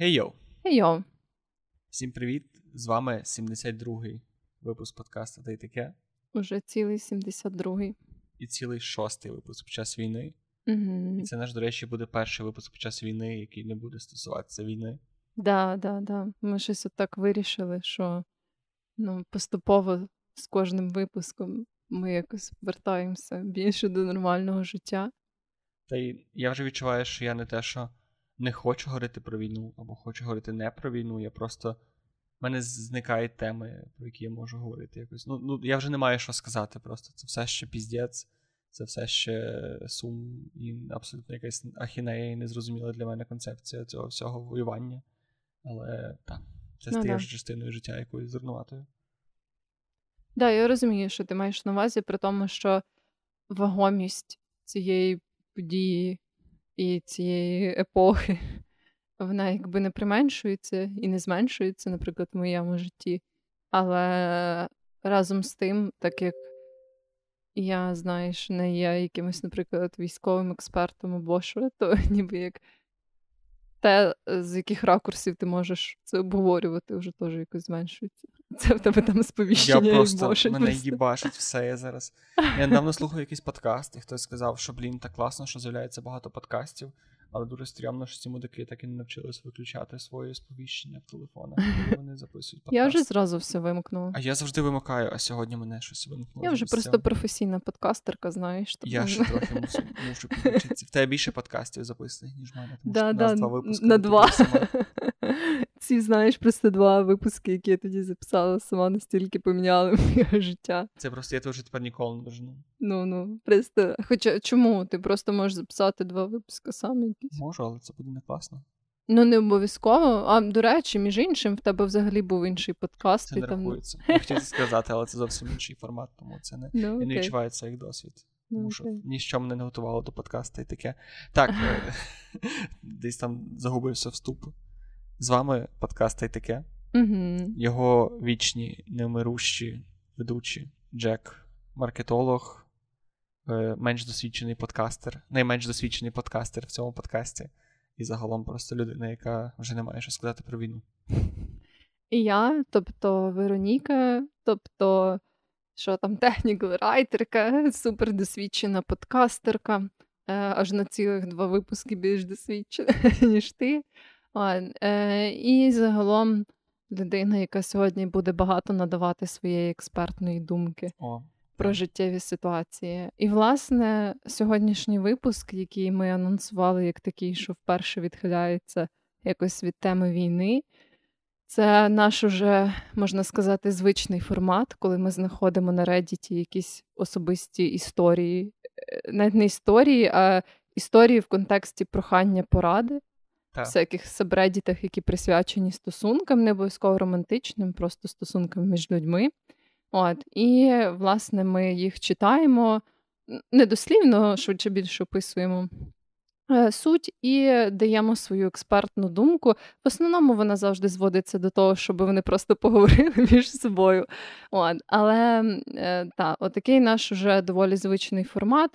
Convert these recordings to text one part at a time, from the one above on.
Хей йоу! Хей йоу! Всім привіт! З вами 72-й випуск подкасту «Та й таке». Уже цілий 72-й. І цілий шостий випуск під час війни. Угу. І це наш, до речі, буде перший випуск під час війни, який не буде стосуватися війни. Да, да, да. Ми щось отак вирішили, що ну, поступово з кожним випуском ми якось вертаємося більше до нормального життя. Та й я вже відчуваю, що я не те, що не хочу говорити про війну, або хочу говорити не про війну. Я просто. У мене зникають теми, про які я можу говорити якось. Ну, ну я вже не маю що сказати просто. Це все ще піздець, це все ще сум і абсолютно якась ахінея і незрозуміла для мене концепція цього всього воювання. Але так, це Ну, стає да. частиною життя якоюсь зернуватою. Да, я розумію, що ти маєш на увазі, при тому, що вагомість цієї події і цієї епохи, вона якби не применшується і не зменшується, наприклад, в моєму житті. Але разом з тим, так як я, знаєш, не є якимось, наприклад, військовим експертом або що, то ніби як те, з яких ракурсів ти можеш це обговорювати, вже теж якось зменшується. Це в тебе там сповіщення. Я просто бошить мене просто. їбашить все. Я зараз. Я недавно слухав якийсь подкаст, і хтось сказав, що блін, так класно, що з'являється багато подкастів, але дуже стрімно, що ці мудаки так і не навчились виключати свої сповіщення в телефонах, коли вони записують подкаст. Я вже зразу все вимкнула. А я завжди вимикаю, а сьогодні мене щось вимкнуло. Я вже просто цього. професійна подкастерка, знаєш. тому- Я ще трохи мушу, мушу підключитися. В тебе більше подкастів записаних, ніж в мене. Тому Да, що да, нас два випуски. на два. Ці, знаєш, просто два випуски, які я тоді записала, сама настільки поміняли моє життя. Це просто я вже тепер ніколи не дожну. Ну, ну, просто. Хоча чому? Ти просто можеш записати два випуски сам якісь. Можу, але це буде не класно. Ну, не обов'язково. А до речі, між іншим, в тебе взагалі був інший подкаст. Це не там... рахується. Я хотів сказати, але це зовсім інший формат, тому це не. Ну, Я не відчуваю це як досвід. Ну, Тому що ніщо мене не готувало до подкасту і таке. Так, е, десь там загубився вступ. З вами подкаст таке. Угу. Його вічні, невмирущі ведучі Джек, маркетолог, е, менш досвідчений подкастер, найменш досвідчений подкастер в цьому подкасті. І загалом просто людина, яка вже не має що сказати про війну. І я, тобто Вероніка, тобто, що там технікал райтерка, супердосвідчена подкастерка, е, аж на цілих два випуски більш досвідчена, ніж ти. Е, і загалом людина, яка сьогодні буде багато надавати своєї експертної думки О, про життєві ситуації. І, власне, сьогоднішній випуск, який ми анонсували як такий, що вперше відхиляється якось від теми війни, це наш уже, можна сказати, звичний формат, коли ми знаходимо на Reddit якісь особисті історії, Е, навіть не історії, а історії в контексті прохання поради. Так. В всяких сабредітах, які присвячені стосункам, не обов'язково романтичним, просто стосункам між людьми. От, і, власне, ми їх читаємо недослівно, швидше більше описуємо суть і даємо свою експертну думку. В основному вона завжди зводиться до того, щоб вони просто поговорили між собою. От, але е, та, отакий наш уже доволі звичний формат.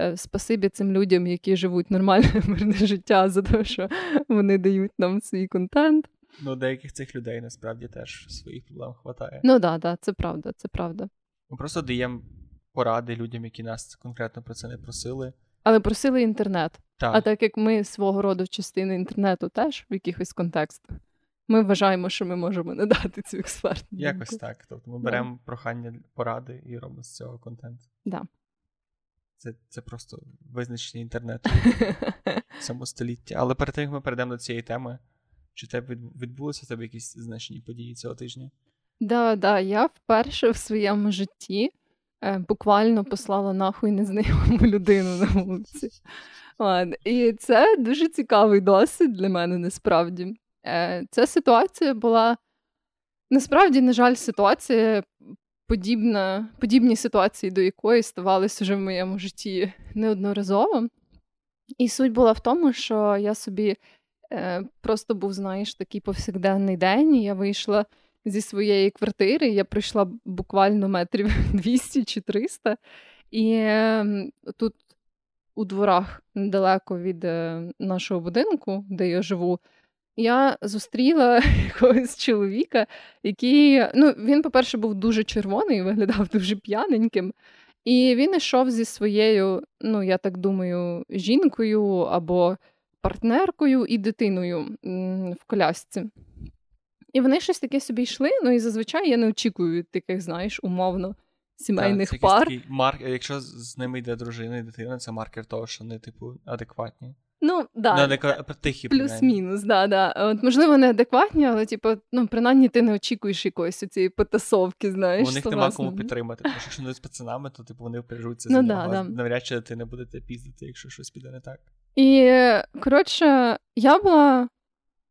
Е, Спасибі цим людям, які живуть нормальне мирне життя, за те, що вони дають нам свій контент. Ну, деяких цих людей насправді теж своїх проблем хватає. Ну да, да, це правда, це правда. Ми просто даємо поради людям, які нас конкретно про це не просили. Але просили інтернет. Так, А так як ми свого роду частини інтернету теж в якихось контекстах, ми вважаємо, що ми можемо надати цю експертну. якось думку. так. Тобто ми Да. беремо прохання поради і робимо з цього контент. Да. Це, це просто визначення інтернету в цьому столітті. Але перед тим, як ми перейдемо до цієї теми, чи тебе відбулися тебе якісь значні події цього тижня? Да, да, я вперше в своєму житті буквально послала нахуй незнайому людину на вулиці. І це дуже цікавий досвід для мене насправді. Е, ця ситуація була насправді, на жаль, ситуація подібна, подібні ситуації, до якої ставалися вже в моєму житті неодноразово. І суть була в тому, що я собі е, просто був, знаєш, такий повсякденний день, і я вийшла зі своєї квартири. Я пройшла буквально метрів 200 чи 300. І е, тут у дворах недалеко від е, нашого будинку, де я живу, я зустріла якогось чоловіка, який, ну, він, по-перше, був дуже червоний, виглядав дуже п'яненьким. І він йшов зі своєю, ну, я так думаю, жінкою або партнеркою і дитиною в колясці. І вони щось таке собі йшли. Ну і зазвичай я не очікую від таких, знаєш, умовно сімейних так, пар. Такий марк... Якщо з ними йде дружина і дитина, це маркер того, що вони, типу, адекватні. Ну, да. Не адеква... тихі, Плюс-мінус, да, да. От, Можливо, не адекватні, але, типу, ну, принаймні ти не очікуєш якоїсь цієї потасовки, знаєш. У них нема кому підтримати, тому що якщо вони з пацанами, то типу вони впряжуться ну, за да, да. Да. навряд чи ти не будете піздити, якщо щось піде не так. І коротше, я була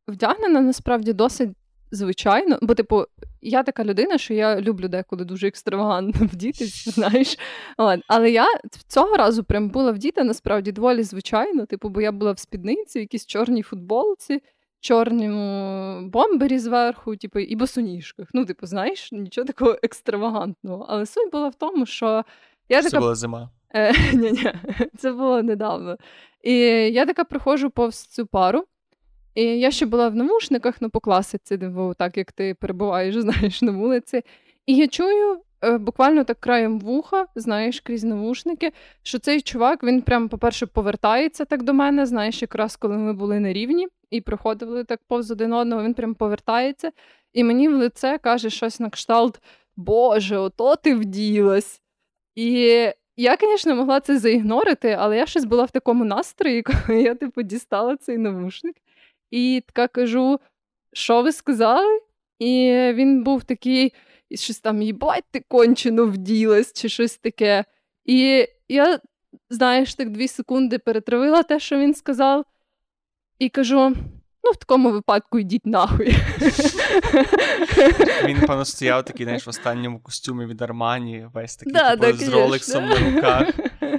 вдягнена насправді досить звичайно, бо, типу, я така людина, що я люблю деколи дуже екстравагантно вдітись, знаєш. От. Але я цього разу прям була вдіта насправді доволі звичайно. Типу, бо я була в спідниці, в якійсь чорній футболці, чорному бомбері зверху, типу, і босоніжках. Ну, типу, знаєш, нічого такого екстравагантного. Але суть була в тому, що я Це така... була зима. Е, Ні-ні, це було недавно. І я така проходжу повз цю пару. І я ще була в навушниках, ну по класиці, так як ти перебуваєш, знаєш, на вулиці. І я чую е, буквально так краєм вуха, знаєш, крізь навушники, що цей чувак, він прям, по-перше, повертається так до мене, знаєш, якраз коли ми були на рівні і проходили так повз один одного, він прям повертається. І мені в лице каже щось на кшталт: Боже, ото ти вділась. І я, звісно, могла це заігнорити, але я щось була в такому настрої, коли я типу дістала цей навушник. І така кажу: що ви сказали? І він був такий, і щось там, їбать, ти кончено вділась, чи щось таке. І я, знаєш, так дві секунди перетравила те, що він сказав, і кажу: Ну, в такому випадку йдіть нахуй. Він, певно, стояв такий, знаєш, в останньому костюмі від Армані, весь такий, да, типу, да, з конечно. роликсом на руках,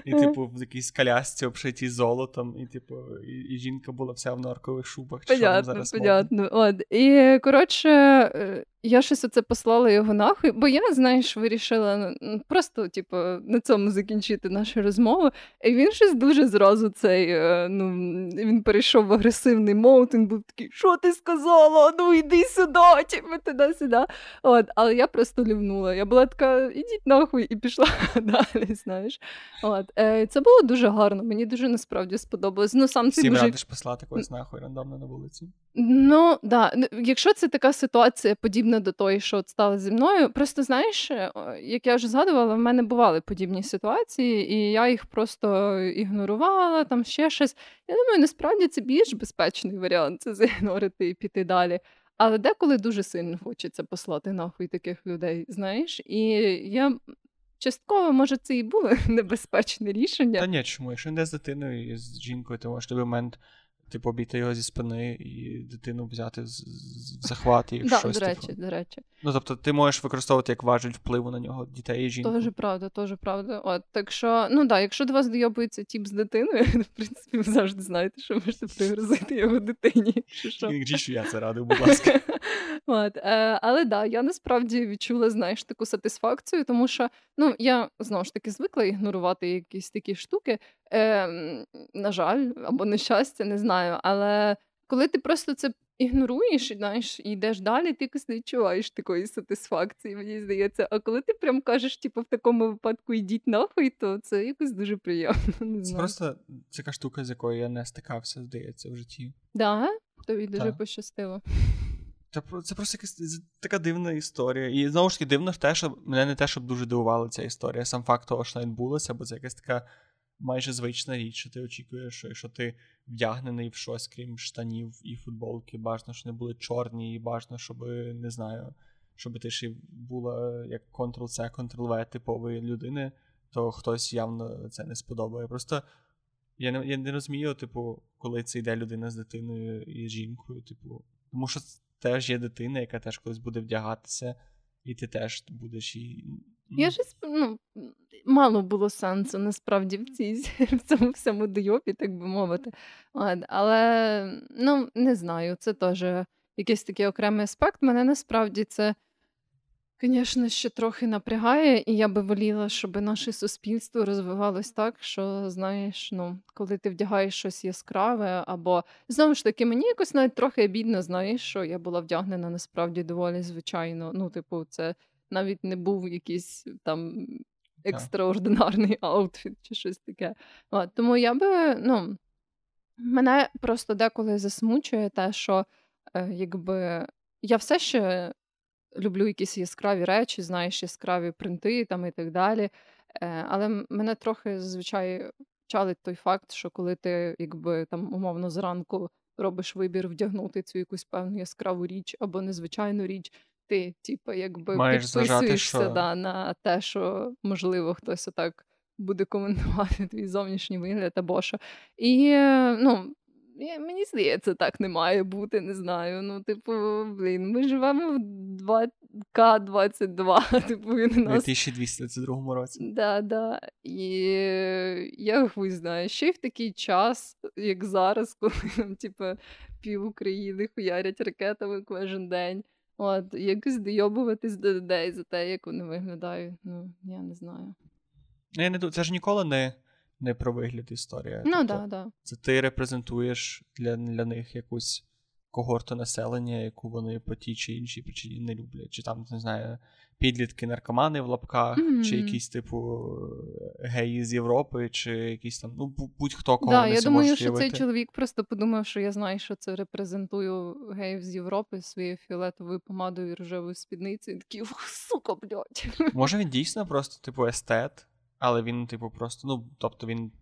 і, типу, в якійсь колясці обшитій золотом, і, типу, і, і жінка була вся в норкових шубах. Чи понятно, що зараз понятно. От. І, коротше, е, я щось оце послала його нахуй, бо я, знаєш, вирішила просто, типу, на цьому закінчити нашу розмову. І він щось дуже зразу цей, е, ну, він перейшов в агресивний мод, він був такий, що ти сказала? Ну йди сюди, типу, туди-сюди. От, Але я просто лівнула. Я була така, ідіть нахуй, і пішла далі, знаєш. От. Е, Це було дуже гарно, мені дуже насправді сподобалось. Ну, сам Всім мужик... радиш послати когось нахуй рандомно на вулиці? Ну, да. Якщо це така ситуація, подібна до тої, що от стала зі мною, просто знаєш, е, як я вже згадувала, в мене бували подібні ситуації, і я їх просто ігнорувала, там ще щось. Я думаю, насправді це більш безпечний варіант це заігнорити і піти далі. Але деколи дуже сильно хочеться послати нахуй таких людей, знаєш, і я. Частково, може, це і було небезпечне рішення. Та ні, чому? Якщо не з дитиною і з жінкою, можеш в момент типу, обійти його зі спини і дитину взяти з, в захват і щось. До речі, типу. до речі. Ну, тобто, ти можеш використовувати як важіль впливу на нього дітей і жінку. Тоже правда, теж правда. От, так що, ну да, якщо до вас дойобується тіп з дитиною, в принципі, ви завжди знаєте, що можете пригрозити його дитині. що. що я це радив, будь ласка. От, е, Але да, я насправді відчула, знаєш, таку сатисфакцію, тому що ну, я знову ж таки звикла ігнорувати якісь такі штуки. Е, На жаль, або на щастя, не знаю. Але коли ти просто це ігноруєш знаєш, і йдеш далі, ти якось не відчуваєш такої сатисфакції, мені здається. А коли ти прям кажеш, типу, в такому випадку йдіть нахуй, то це якось дуже приємно. Не Це знаю. просто така штука, з якою я не стикався, здається, в житті. Да? Тобі дуже Так. пощастило. Це, це просто якась така дивна історія. І знову ж таки дивно те, що мене не те, щоб дуже дивувала ця історія. Сам факт того, що вона відбулася, бо це якась така майже звична річ, що ти очікуєш, що якщо ти вдягнений в щось, крім штанів і футболки, бажано, що не були чорні, і бажано, щоб не знаю, щоб ти ще була як Ctrl-C, Ctrl-V типової людини, то хтось явно це не сподобає. Просто я не я не розумію, типу, коли це йде людина з дитиною і жінкою, типу, тому що теж є дитина, яка теж колись буде вдягатися, і ти теж будеш її. Я щось, ну, мало було сенсу насправді в цій в цьому всьому дойобі, так би мовити. Але ну, не знаю, це теж якийсь такий окремий аспект. Мене насправді це Звісно, ще трохи напрягає, і я би воліла, щоб наше суспільство розвивалось так, що знаєш, ну, коли ти вдягаєш щось яскраве, або знову ж таки, мені якось навіть трохи обідно, знаєш, що я була вдягнена насправді доволі звичайно. Ну, типу, це навіть не був якийсь там екстраординарний outfit чи щось таке. От, Тому я би, ну, мене просто деколи засмучує те, що е, якби я все ще люблю якісь яскраві речі, знаєш, яскраві принти там і так далі. Е, Але мене трохи зазвичай чалить той факт, що коли ти якби там умовно зранку робиш вибір вдягнути цю якусь певну яскраву річ або незвичайну річ, ти, типу, якби Маєш підписуєшся що... да, на те, що можливо хтось отак буде коментувати твій зовнішній вигляд або що. І ну, Мені здається, так не має бути, не знаю. Ну, типу, блін, ми живемо в 2К22. Типу, він нас... 2222 році. Да, да. І я хуй знаю, ще й в такий час, як зараз, коли нам, типу, пів України хуярять ракетами кожен день. От, якось дойобуватись до людей за те, як вони виглядають. Ну, я не знаю. Я не Це ж ніколи не не про вигляд історія. Ну, тобто, да, да. Це ти репрезентуєш для для них якусь когорту населення, яку вони по тій чи іншій причині не люблять. Чи там, не знаю, підлітки наркомани в лапках, mm-hmm. чи якісь, типу, геї з Європи, чи якісь там, ну, будь-хто кого. Да, Я думаю, що явити. цей чоловік просто подумав, що я знаю, що це репрезентую геїв з Європи своєю фіолетовою помадою і рожевою спідницею. І такий, сука, блядь. Може, він дійсно просто, типу, естет. Але він, типу, просто, ну, тобто він.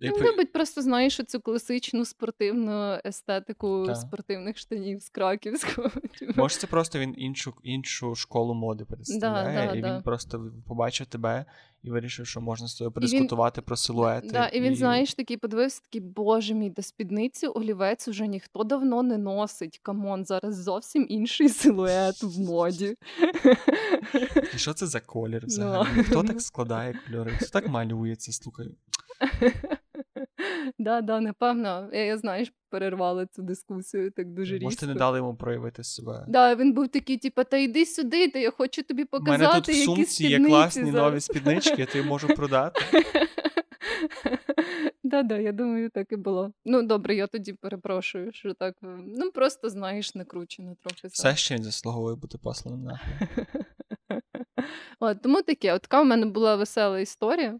Він любить просто, знаєш, цю класичну спортивну естетику так. спортивних штанів з краківського. Може, це просто він іншу іншу школу моди представляє, да, да, і да. він просто побачив тебе і вирішив, що можна з тобою подискутувати він... про силуети. Да, І він, і... знаєш, такий подивився, такий, боже мій, до спідниці олівець уже ніхто давно не носить. Come on, зараз зовсім інший силует в моді. І Що це за колір ну. взагалі? Хто так складає кольори? Хто так малюється? Слухай. Да, да, напевно, я, я знаєш, перервала цю дискусію так дуже різко. Може, ти не дали йому проявити себе. Да, він був такий, типу, та йди сюди, та я хочу тобі показати. У мене тут в сумці є класні зараз. нові спіднички, я тобі можу продати. Да-да, я думаю, так і було. Ну, добре, я тоді перепрошую, що так. Ну, просто знаєш, накручено трохи. Все ще він заслуговує бути посланим нахуй. От, Тому таке, от така в мене була весела історія.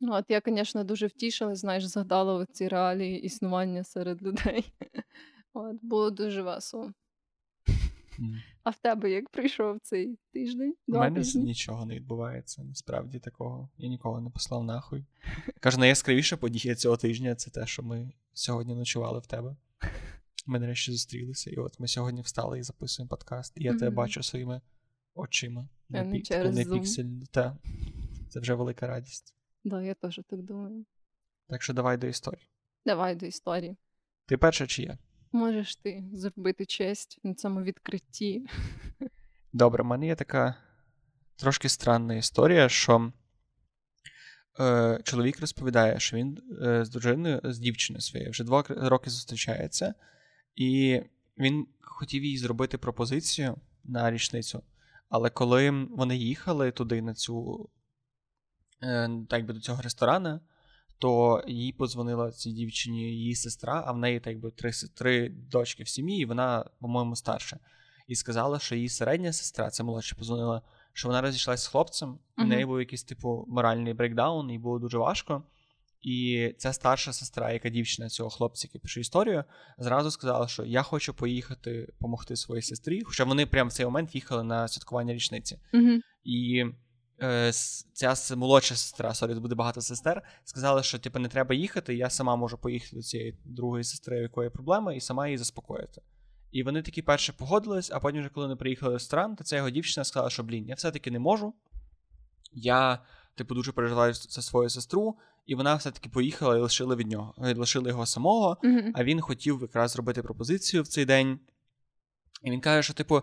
Ну, от я, звісно, дуже втішилась, знаєш, згадала ці реалії існування серед людей. От, Було дуже весело. А в тебе як прийшов цей тиждень? У мене тижні? нічого не відбувається, насправді такого. Я нікого не послав нахуй. Кажу, найяскравіша подія цього тижня це те, що ми сьогодні ночували в тебе. Ми нарешті зустрілися, і от ми сьогодні встали і записуємо подкаст. І я тебе бачу своїми очима. Не, не, через не піксель. Та. Це вже велика радість. Да, я теж так думаю. Так що давай до історії. Давай до історії. Ти перша чи я? Можеш ти зробити честь на цьому відкритті. Добре, в мене є така трошки странна історія, що е, чоловік розповідає, що він е, з дружиною, з дівчиною своєю вже два роки зустрічається, і він хотів їй зробити пропозицію на річницю. Але коли вони їхали туди на цю так би до цього ресторана, то їй подзвонила цій дівчині її сестра, а в неї так би три три дочки в сім'ї, і вона, по-моєму, старша. І сказала, що її середня сестра, це молодша, позвонила, що вона розійшлася з хлопцем, uh-huh. і неї був якийсь типу моральний breakdown, і було дуже важко. І ця старша сестра, яка дівчина цього хлопця, який пише історію, зразу сказала, що я хочу поїхати допомогти своїй сестрі. Хоча вони прямо в цей момент їхали на святкування річниці. Uh-huh. І Е, ця молодша сестра, sorry, буде багато сестер, сказала, що типу, не треба їхати, я сама можу поїхати до цієї другої сестри, у якої проблема, і сама її заспокоїти. І вони такі перше погодились, а потім, вже коли вони приїхали в ресторан, то ця його дівчина сказала, що блін, я все-таки не можу. Я, типу, дуже переживаю за свою сестру, і вона все-таки поїхала і лишила від нього, лишила його самого, mm-hmm. а він хотів якраз зробити пропозицію в цей день. І він каже, що, типу,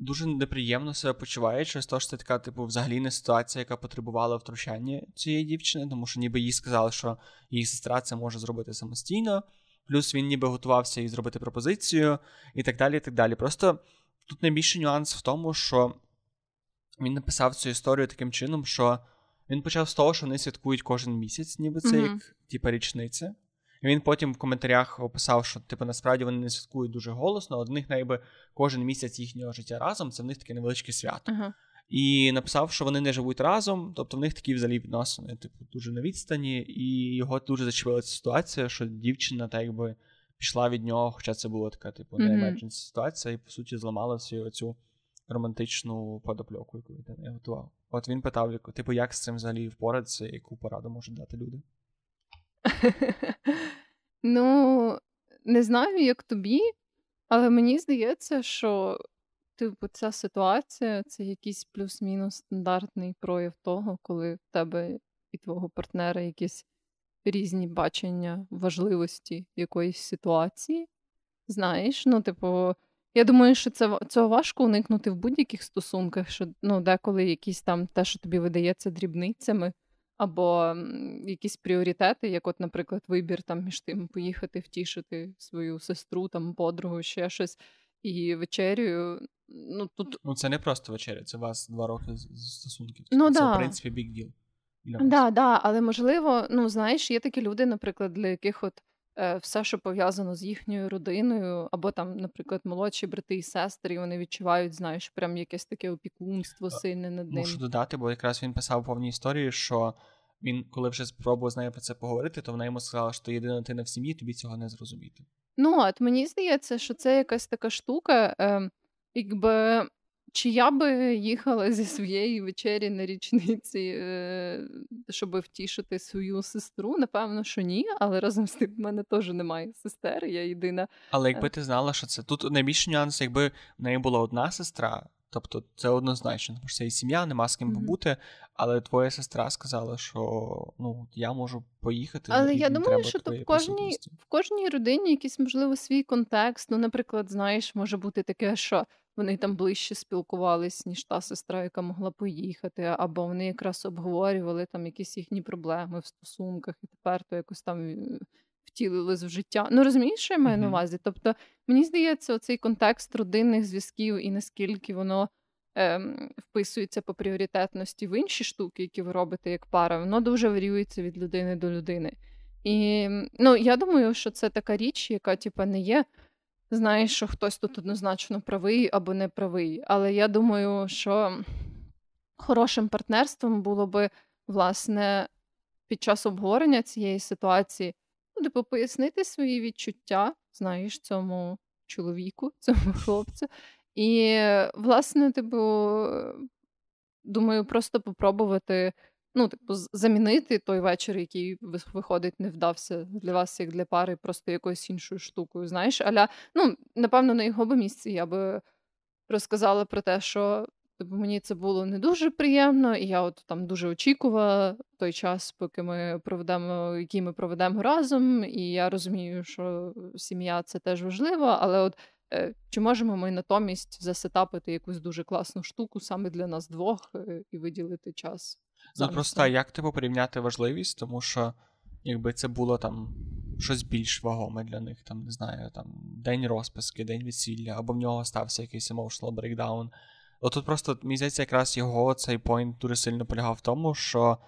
дуже неприємно себе почуває через те, що це така, типу, взагалі не ситуація, яка потребувала втручання цієї дівчини, тому що ніби їй сказали, що її сестра це може зробити самостійно. Плюс він ніби готувався їй зробити пропозицію і так далі. і так далі. Просто тут найбільший нюанс в тому, що він написав цю історію таким чином, що він почав з того, що вони святкують кожен місяць, ніби це mm-hmm. як типа річниця. І він потім в коментарях описав, що типу насправді вони не святкують дуже голосно, а них найби кожен місяць їхнього життя разом це в них таке невеличке свято. Uh-huh. І написав, що вони не живуть разом, тобто в них такі взагалі відносини, типу, дуже на відстані, і його дуже зачепила ця ситуація, що дівчина так якби пішла від нього, хоча це була така, типу, не emergency ситуація, і по суті зламала всю цю романтичну подопльоку, яку він не готував. От він питав, типу, як з цим взагалі впоратися, яку пораду можуть дати люди? Ну, не знаю, як тобі, але мені здається, що типу, ця ситуація це якийсь плюс-мінус стандартний прояв того, коли в тебе і твого партнера якісь різні бачення важливості якоїсь ситуації. Знаєш, ну, типу, я думаю, що це цього важко уникнути в будь-яких стосунках, що ну, деколи якісь там те, що тобі видається дрібницями, або якісь пріоритети, як, от, наприклад, вибір там між тим поїхати втішити свою сестру, там подругу, ще щось, і вечерю. Ну, тут... ну це не просто вечеря, це у вас два роки стосунків. Ну, це, да. в принципі, біг діл. Так, да, да, але можливо, ну знаєш, є такі люди, наприклад, для яких от все, що пов'язано з їхньою родиною, або там, наприклад, молодші брати і сестри, і вони відчувають, знаєш, прям якесь таке опікунство сильне над ним. Мушу додати, бо якраз він писав повні історії, що він, коли вже спробував з нею про це поговорити, то вона йому сказала, що ти єдина дитина в сім'ї, тобі цього не зрозуміти. Ну, от мені здається, що це якась така штука, е, якби. Чи я би їхала зі своєї вечері на річниці, е, щоб втішити свою сестру? Напевно, що ні, але разом з тим в мене теж немає сестер, я єдина. Але якби е. ти знала, що це тут найбільший нюанс, якби в неї була одна сестра, тобто це однозначно, тому що це і сім'я, нема з ким mm-hmm. побути, але твоя сестра сказала, що ну я можу поїхати. Але я думаю, що то в кожній в кожній родині якийсь можливо свій контекст. Ну, наприклад, знаєш, може бути таке, що вони там ближче спілкувались, ніж та сестра, яка могла поїхати, або вони якраз обговорювали там якісь їхні проблеми в стосунках, і тепер то якось там е, втілились в життя. Ну розумієш, що я маю на увазі? Тобто, мені здається, оцей контекст родинних зв'язків і наскільки воно ем, вписується по пріоритетності в інші штуки, які ви робите як пара, воно дуже варіюється від людини до людини. І ну, я думаю, що це така річ, яка типа не є знаєш, що хтось тут однозначно правий або не правий. Але я думаю, що хорошим партнерством було би, власне, під час обговорення цієї ситуації, ну, типу, пояснити свої відчуття, знаєш, цьому чоловіку, цьому хлопцю. І, власне, типу, думаю, просто попробувати ну, типу, замінити той вечір, який виходить, не вдався для вас, як для пари, просто якоюсь іншою штукою. Знаєш, аля, ну, напевно, на його би місці я би розказала про те, що типу, мені це було не дуже приємно, і я от там дуже очікувала той час, поки ми проведемо, який ми проведемо разом. І я розумію, що сім'я це теж важливо, але от. Е, чи можемо ми натомість засетапити якусь дуже класну штуку саме для нас двох е, і виділити час? Ну просто як типу порівняти важливість, тому що якби це було там щось більш вагоме для них, там, не знаю, там день розписки, день весілля, або в нього стався якийсь emotional breakdown. От тут просто, мені здається, якраз його цей поінт дуже сильно полягав в тому, що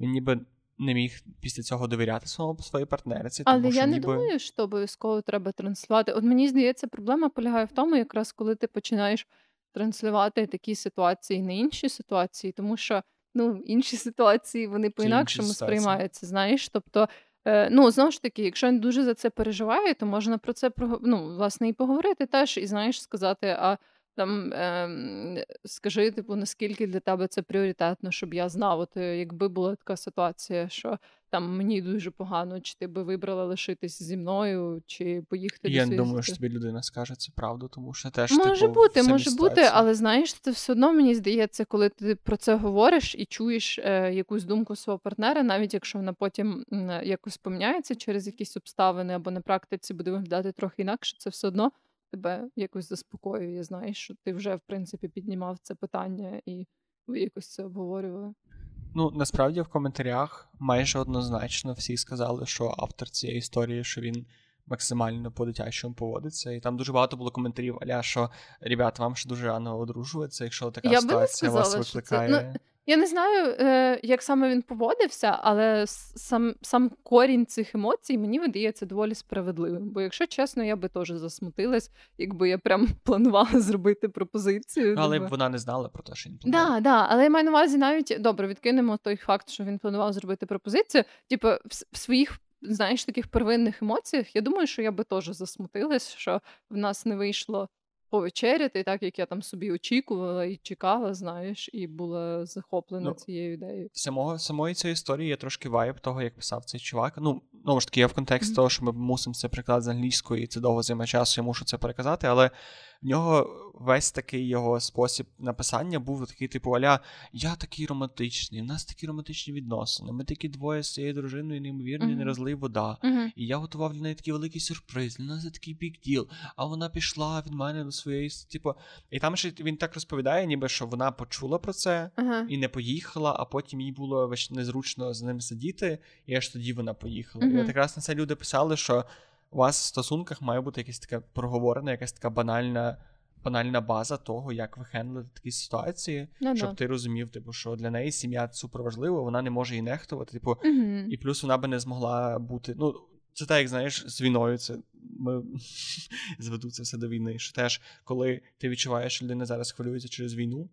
він ніби не міг після цього довіряти своєму своїй партнерці. Але тому, я що не ніби... думаю, що обов'язково треба транслювати. От мені здається, проблема полягає в тому, якраз коли ти починаєш транслювати такі ситуації на інші ситуації, тому що ну, інші ситуації вони по-інакшому сприймаються, знаєш. Тобто, е, ну, знову ж таки, якщо він дуже за це переживає, то можна про це ну, власне і поговорити теж, і знаєш, сказати, а там е, скажи, типу, наскільки для тебе це пріоритетно, щоб я знав, от е, якби була така ситуація, що там мені дуже погано, чи ти би вибрала лишитись зі мною, чи поїхати Я не думаю, що тобі людина скаже це правду, тому що теж може типу, бути, може ситуації. бути, але знаєш, це все одно мені здається, коли ти про це говориш і чуєш е, якусь думку свого партнера, навіть якщо вона потім е, якось поміняється через якісь обставини або на практиці буде виглядати трохи інакше, це все одно тебе якось заспокоює. Знаєш, що ти вже в принципі піднімав це питання і ви якось це обговорювали. Ну, насправді в коментарях майже однозначно всі сказали, що автор цієї історії, що він максимально по-дитячому поводиться. І там дуже багато було коментарів, аля, що ребят, вам ще дуже рано одружуватися, якщо така Я ситуація би не вас сказала, що викликає. це... Ну, я не знаю, е, як саме він поводився, але сам сам корінь цих емоцій мені видається доволі справедливим. Бо, якщо чесно, я би теж засмутилась, якби я прям планувала зробити пропозицію. Ну, але б вона не знала про те, що він планував. Да, да, але я маю на увазі навіть добре, відкинемо той факт, що він планував зробити пропозицію. Типу, в, в своїх. Знаєш, таких первинних емоціях, я думаю, що я би теж засмутилась, що в нас не вийшло повечеряти, так як я там собі очікувала і чекала, знаєш, і була захоплена Ну, цією ідеєю. Самого самої цієї історії є трошки вайб того, як писав цей чувак. Ну, знову ж таки, я в контексті Мгм. того, що ми мусимо це перекладати з англійської, і це довго займе часу, я мушу це переказати, але в нього весь такий його спосіб написання був такий, типу, аля, я такий романтичний, в нас такі романтичні відносини, ми такі двоє з цією дружиною, неймовірні, не Мгм. розлий вода. Угу. І я готував для неї такий великий сюрприз, для нас це такий бік діл. А вона пішла від мене до своєї, типу, і там ще він так розповідає, ніби що вона почула про це Ага. і не поїхала, а потім їй було весь незручно з ним сидіти, і аж тоді вона поїхала. І от якраз на це люди писали, що у вас в стосунках має бути якась така проговорена, якась така банальна. Банальна база того, як ви хендлите такі ситуації, Ну, щоб да. ти розумів, типу, що для неї сім'я супер важлива, вона не може її нехтувати. Типу, Угу. і плюс вона би не змогла бути. Ну, це так, як знаєш, з війною. Це ми зведу це все до війни. Що теж, коли ти відчуваєш, що людина зараз хвилюється через війну,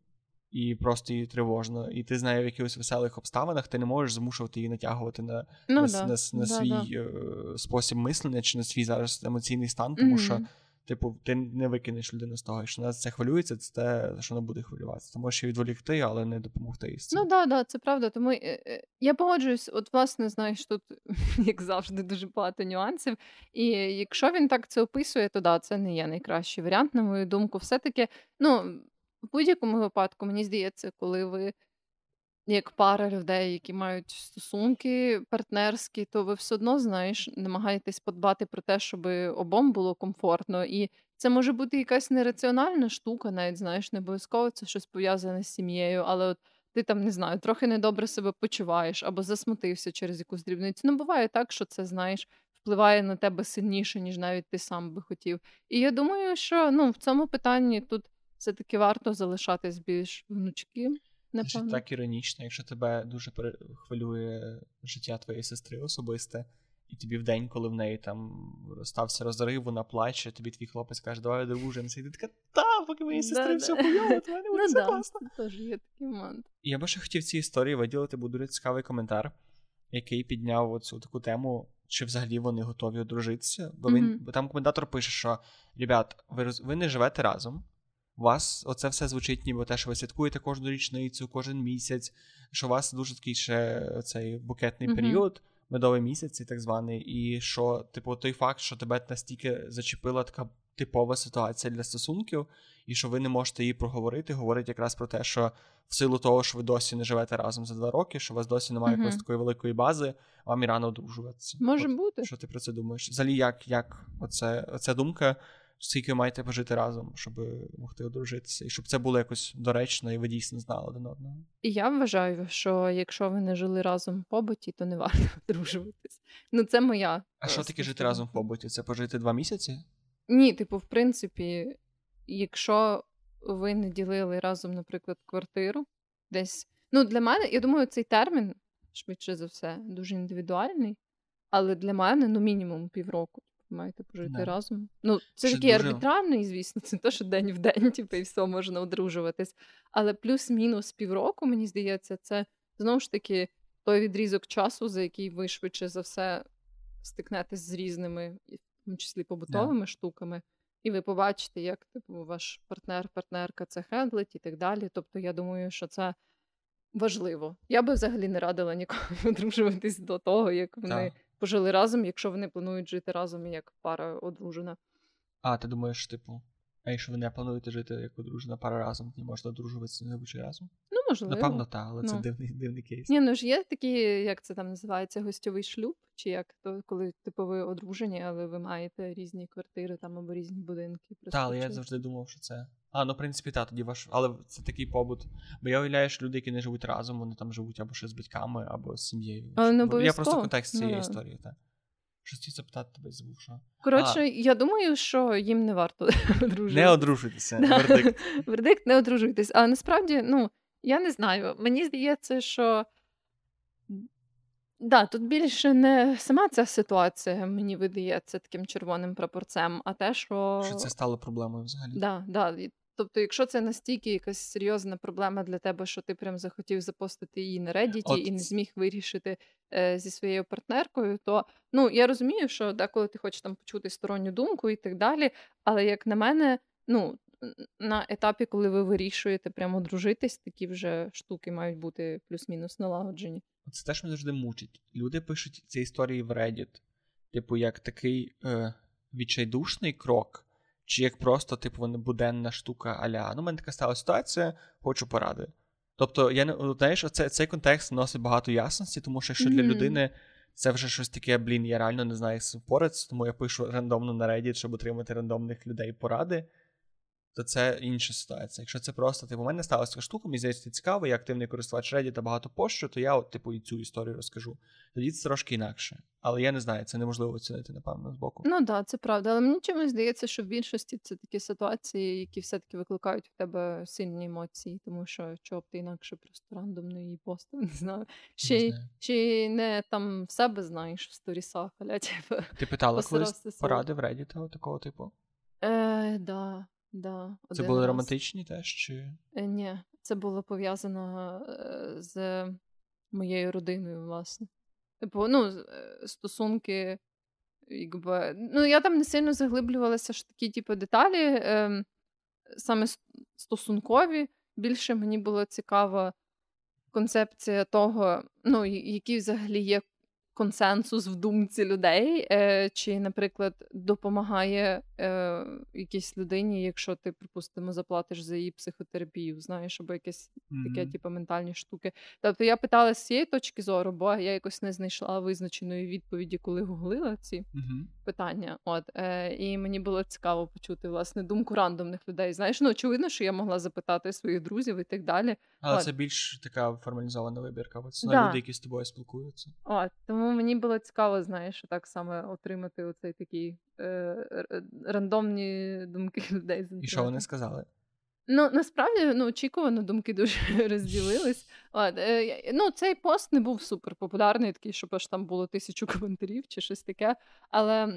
і просто їй тривожно, і ти з нею в якихось веселих обставинах, ти не можеш змушувати її натягувати на, Ну, на, да. на, на, Да, свій да. е, спосіб мислення чи на свій зараз емоційний стан, тому що. Типу, ти не викинеш людину з того, якщо вона це хвилюється, це те, що вона буде хвилюватися. Ти можеш її відволікти, але не допомогти їй з цим. Ну да, да, це правда. Тому е, е, я погоджуюсь, от власне, знаєш, тут, як завжди, дуже багато нюансів. І якщо він так це описує, то да, це не є найкращий варіант, на мою думку. Все-таки, ну, в будь-якому випадку, мені здається, коли ви як пара людей, які мають стосунки партнерські, то ви все одно, знаєш, намагаєтесь подбати про те, щоб обом було комфортно. І це може бути якась нераціональна штука, навіть знаєш, не обов'язково це щось пов'язане з сім'єю, але от ти там не знаю, трохи недобре себе почуваєш або засмутився через якусь дрібницю. Ну, буває так, що це знаєш. Впливає на тебе сильніше, ніж навіть ти сам би хотів. І я думаю, що ну, в цьому питанні тут все-таки варто залишатись більш ж Напевно. так іронічно, якщо тебе дуже хвилює життя твоєї сестри особисте, і тобі в день, коли в неї там стався розрив, вона плаче, тобі твій хлопець каже, давай одружимося, і ти така, та, поки моїй сестри все хуйово, то мене буде все класно. це є такий момент. Я би ще хотів цій історії виділити, був дуже цікавий коментар, який підняв оцю таку тему, чи взагалі вони готові одружитися. Бо він бо там коментатор пише, що ребят, ви ви не живете разом. У вас оце все звучить, ніби те, що ви святкуєте кожну річницю, кожен місяць, що у вас дуже такий ще цей букетний Мгм. період, медовий місяць, і так званий, і що, типу, той факт, що тебе настільки зачепила така типова ситуація для стосунків, і що ви не можете її проговорити, говорить якраз про те, що в силу того, що ви досі не живете разом за два роки, що у вас досі немає Мгм. якоїсь такої великої бази, вам і рано одружуватися. Може От бути. Що ти про це думаєш? Взагалі, як, як оце, оця думка, скільки ви маєте пожити разом, щоб могти одружитися, і щоб це було якось доречно, і ви дійсно знали один одного. І я вважаю, що якщо ви не жили разом в побуті, то не варто одружуватись. Ну, це моя. А е, що таке жити разом в побуті? Це пожити два місяці? Ні, типу, в принципі, якщо ви не ділили разом, наприклад, квартиру, десь. Ну, для мене, я думаю, цей термін, швидше за все, дуже індивідуальний, але для мене, ну, мінімум півроку. Маєте пожити Да. разом. Ну, це такий дуже- арбітрарний, звісно, це не то, що день в день, типу, і все можна одружуватись. Але плюс-мінус півроку, мені здається, це знову ж таки той відрізок часу, за який ви швидше за все стикнетесь з різними, в тому числі побутовими штуками, і ви побачите, як типу, ваш партнер, партнерка це хендлить і так далі. Тобто, я думаю, що це важливо. Я би взагалі не радила нікому одружуватись до того, як вони Так. Пожили разом, якщо вони планують жити разом як пара одружена. А, ти думаєш, типу, а якщо ви не плануєте жити як одружена пара разом, то не можна одружуватися не разом? Ну, можливо. Напевно, так, але це Ну. дивний, дивний кейс. Ні, ну ж є такі, як це там називається, гостьовий шлюб, чи як то, коли типу ви одружені, але ви маєте різні квартири там або різні будинки. Так, але я завжди думав, що це. А, ну в принципі, так, тоді ваш. Але це такий побут. Бо я уявляю, що люди, які не живуть разом, вони там живуть або ще з батьками, або з сім'єю. Але не Бо Я просто в контексті Ну, цієї да. історії, так. Щось хотів запитати тебе забув, що. Коротше, а. я думаю, що їм не варто одружуватися. Не одружуйтеся. Вердикт. Вердикт не одружуйтесь. А насправді, ну, я не знаю. Мені здається, що. Да, тут більше не сама ця ситуація мені видається таким червоним прапорцем, а те, що. Що це стало проблемою взагалі. Да, да. Тобто, якщо це настільки якась серйозна проблема для тебе, що ти прям захотів запостити її на Reddit От... і не зміг вирішити е, зі своєю партнеркою, то ну я розумію, що деколи ти хочеш там почути сторонню думку і так далі. Але як на мене, ну на етапі, коли ви вирішуєте прямо дружитись, такі вже штуки мають бути плюс-мінус налагоджені. Це теж мене завжди мучить. Люди пишуть ці історії в Reddit, типу, як такий е, відчайдушний крок. Чи як просто, типу, буденна штука аля. Ну, в мене така стала ситуація, хочу поради. Тобто, я не знаєш, оце, цей контекст носить багато ясності, тому що якщо mm-hmm. для людини це вже щось таке, блін, я реально не знаю, як впоратися, тому я пишу рандомно на Reddit, щоб отримати рандомних людей поради то це інша ситуація. Якщо це просто, типу, у мене сталася така штука, мені здається, цікаво, я активний користувач Reddit та багато пощу, то я, от, типу, і цю історію розкажу. Тоді це трошки інакше. Але я не знаю, це неможливо оцінити, напевно, з боку. Ну так, да, це правда. Але мені чомусь здається, що в більшості це такі ситуації, які все-таки викликають в тебе сильні емоції, тому що чого б ти інакше просто рандомно її постав, не знаю. Ще не знаю. чи не там в себе знаєш в сторісах, але типу. Ти питала колись поради в Reddit такого типу? Е, да. Да, Це були раз. романтичні теж? чи? Е, Ні, це було пов'язано е, з моєю родиною, власне. Типу, ну, е, стосунки, якби. Ну, я там не сильно заглиблювалася в такі, типу, деталі, е, саме стосункові. Більше мені було цікава концепція того, ну, які взагалі є консенсус в думці людей, е, чи, наприклад, допомагає е, якійсь людині, якщо ти, припустимо, заплатиш за її психотерапію, знаєш, або якесь mm-hmm. таке, типу, ментальні штуки. Тобто я питала з цієї точки зору, бо я якось не знайшла визначеної відповіді, коли гуглила ці mm-hmm. питання. От е, і мені було цікаво почути власне думку рандомних людей. Знаєш, ну очевидно, що я могла запитати своїх друзів і так далі. Але От. це більш така формалізована вибірка. Це да. люди, які з тобою спілкуються. От, тому мені було цікаво, знаєш, так саме отримати оцей такий е, рандомні думки людей. І що вони сказали? Ну, насправді ну, очікувано думки дуже розділились. От, е, ну, Цей пост не був супер популярний, такий, щоб аж там було тисячу коментарів чи щось таке. Але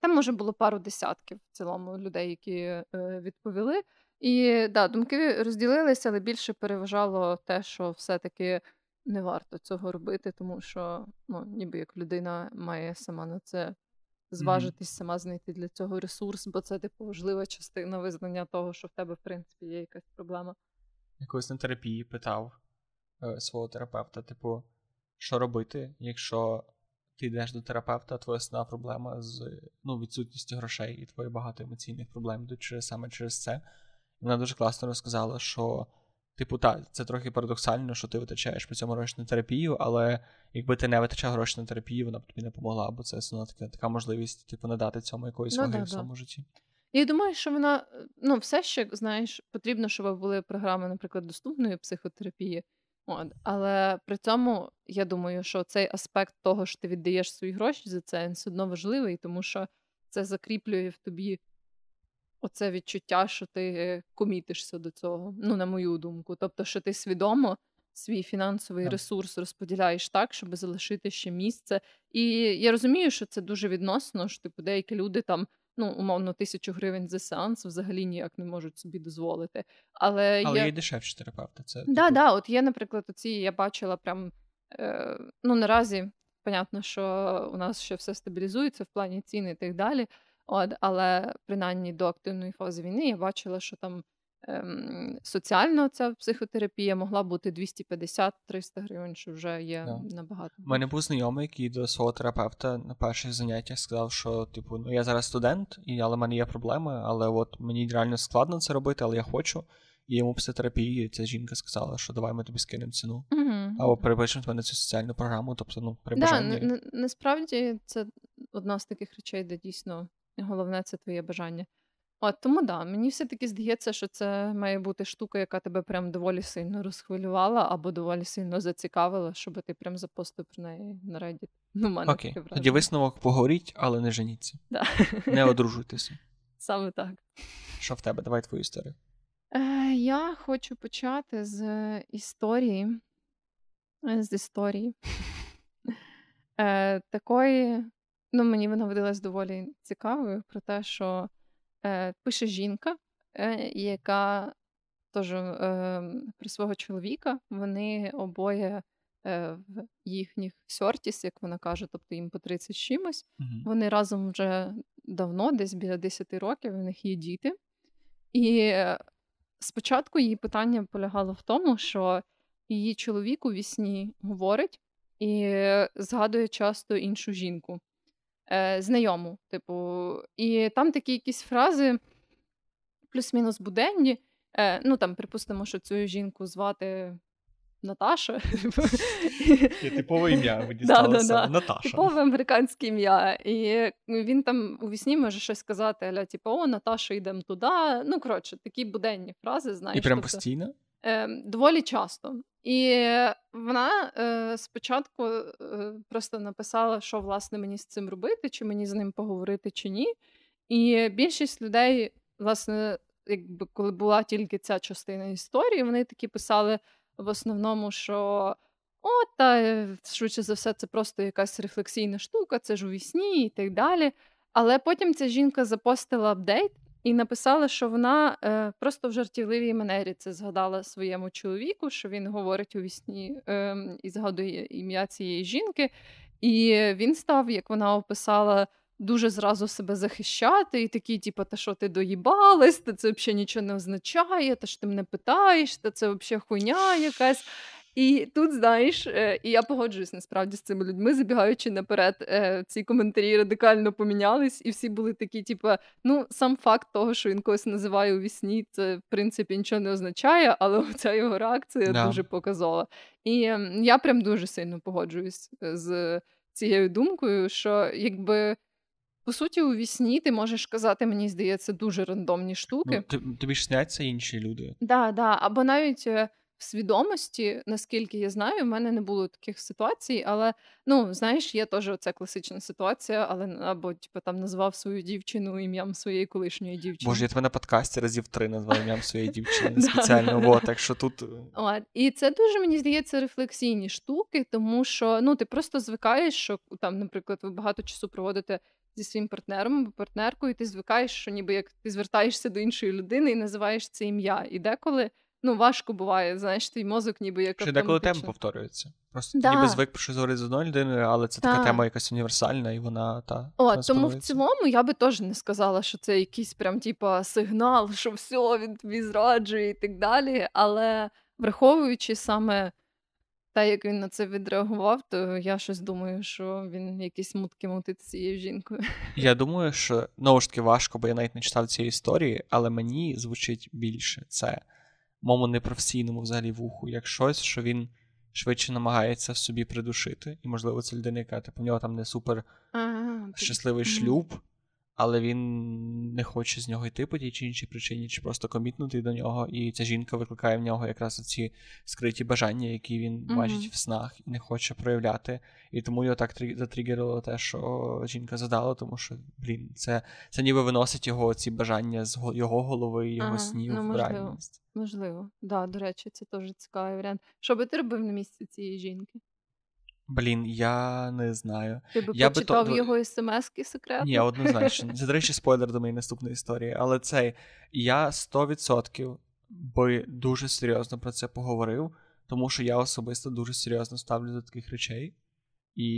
там, може, було пару десятків в цілому людей, які е, відповіли. І да, думки розділилися, але більше переважало те, що все-таки не варто цього робити, тому що ну, ніби як людина має сама на це зважитись, mm-hmm. сама знайти для цього ресурс, бо це типу важлива частина визнання того, що в тебе, в принципі, є якась проблема. Якось на терапії питав е, свого терапевта, типу, що робити, якщо ти йдеш до терапевта, а твоя основна проблема з ну, відсутністю грошей і твої багато емоційних проблем йдуть через, саме через це. І вона дуже класно розказала, що Типу, так, це трохи парадоксально, що ти витрачаєш при цьому гроші на терапію, але якби ти не витрачав гроші на терапію, вона б тобі не допомогла, бо це ну, така, така можливість, типу, надати цьому якоїсь ну, ваги да, в своєму да. житті. Я думаю, що вона ну, все ще, знаєш, потрібно, щоб були програми, наприклад, доступної психотерапії. От, Але при цьому я думаю, що цей аспект того, що ти віддаєш свої гроші за це, він все одно важливий, тому що це закріплює в тобі оце відчуття, що ти комітишся до цього, ну, на мою думку. Тобто, що ти свідомо свій фінансовий yeah. ресурс розподіляєш так, щоб залишити ще місце. І я розумію, що це дуже відносно, що типу деякі люди там. Ну, умовно, тисячу гривень за сеанс взагалі ніяк не можуть собі дозволити. Але Але є є дешевші терапевти. Це да, типу... да, от є, наприклад, оці я бачила прям е, ну наразі, понятно, що у нас ще все стабілізується в плані ціни і так далі. От, Але принаймні до активної фази війни я бачила, що там ем, соціальна ця психотерапія могла бути 250-300 гривень, що вже є yeah. набагато. У мене був знайомий, який до свого терапевта на перших заняттях сказав, що типу, ну я зараз студент, і, але в мене є проблеми, але от мені реально складно це робити, але я хочу. І йому після терапії ця жінка сказала, що давай ми тобі скинемо ціну. Uh-huh. Або перепишемо тебе на цю соціальну програму. Тобто, ну, при бажанні. Да, насправді це одна з таких речей, де дійсно Головне це твоє бажання. От тому да, мені все-таки здається, що це має бути штука, яка тебе прям доволі сильно розхвилювала або доволі сильно зацікавила, щоб ти прям запостив про неї на Reddit. Ну, мене Окей, таке тоді висновок поговоріть, але не женіться. Да. Не одружуйтеся. Саме так. Що в тебе? Давай твою історію. Е, я хочу почати з історії. е, З історії. Е, такої, ну, мені вона видалась доволі цікавою про те, що е, пише жінка, е, яка теж е, про свого чоловіка. Вони обоє е, в їхніх сьортіс, як вона каже, тобто їм по 30 з чимось. Мгм. Вони разом вже давно, десь біля 10 років, у них є діти. І е, спочатку її питання полягало в тому, що її чоловік у вісні говорить і е, згадує часто іншу жінку, е, знайому, типу, і там такі якісь фрази плюс-мінус буденні. Е, ну там, припустимо, що цю жінку звати Наташа. Є типове ім'я, ви Да, да, да. Наташа. Типове американське ім'я. І він там у вісні може щось сказати, аля, типу, о, Наташа, йдемо туди. Ну, коротше, такі буденні фрази, знаєш. І прям тобто, постійно? Е, доволі часто. І вона е, спочатку е, просто написала, що власне мені з цим робити, чи мені з ним поговорити, чи ні. І більшість людей, власне, якби коли була тільки ця частина історії, вони такі писали в основному, що о, та е, швидше за все, це просто якась рефлексійна штука, це ж у вісні і так далі. Але потім ця жінка запостила апдейт і написала, що вона е, просто в жартівливій манері це згадала своєму чоловіку, що він говорить у вісні е, і згадує ім'я цієї жінки. І він став, як вона описала, дуже зразу себе захищати, і такий, типу, та що ти доїбалась, та це взагалі нічого не означає, та що ти мене питаєш, та це взагалі хуйня якась. І тут, знаєш, е, і я погоджуюсь насправді з цими людьми, забігаючи наперед, е, ці коментарі радикально помінялись, і всі були такі, типу, ну, сам факт того, що він когось називає у вісні, це в принципі нічого не означає, але оця його реакція Да. дуже показова. І я прям дуже сильно погоджуюсь е, з цією думкою, що якби. По суті, у вісні ти можеш казати, мені здається, дуже рандомні штуки. Ну, тобі ж сняться інші люди. Да, да. Або навіть в свідомості, наскільки я знаю, в мене не було таких ситуацій, але ну, знаєш, є теж оця класична ситуація, але або типу, там назвав свою дівчину ім'ям своєї колишньої дівчини. Боже, я тебе на подкасті разів три назвав ім'ям своєї дівчини спеціально. так що тут. е, І це дуже, мені здається, рефлексійні штуки, тому що ну, ти просто звикаєш, що там, наприклад, ви багато часу проводите зі своїм партнером або партнеркою, і ти звикаєш, що ніби як ти звертаєшся до іншої людини і називаєш це ім'я. І деколи ну, важко буває, знаєш, твій мозок ніби як Що деколи тема автоматично. повторюється. Просто Да. ніби звик про щось говорити з одною людиною, але це така тема якась універсальна, і вона та О, тому в цілому я би теж не сказала, що це якийсь прям типа сигнал, що все, він тобі зраджує і так далі. Але враховуючи саме те, як він на це відреагував, то я щось думаю, що він якісь мутки мутить з цією жінкою. Я думаю, що знову ж таки важко, бо я навіть не читав цієї історії, але мені звучить більше це моєму непрофесійному взагалі вуху, як щось, що він швидше намагається в собі придушити. І, можливо, це людина, яка типу, у нього там не супер Ага, щасливий шлюб, але він не хоче з нього йти по тій чи іншій причині, чи просто комітнути до нього. І ця жінка викликає в нього якраз ці скриті бажання, які він Мгм. бачить в снах і не хоче проявляти. І тому його так затригерило те, що жінка задала, тому що, блін, це, це ніби виносить його ці бажання з го- його голови його Ага, снів ну, в реальність. Можливо, да, до речі, це теж цікавий варіант. Що би ти робив на місці цієї жінки? Блін, я не знаю. Ти би Я би то- почитав його смски секретно? Ні, однозначно. Це, до речі, спойлер до моєї наступної історії. Але цей я 100% би дуже серйозно про це поговорив, тому що я особисто дуже серйозно ставлю до таких речей. І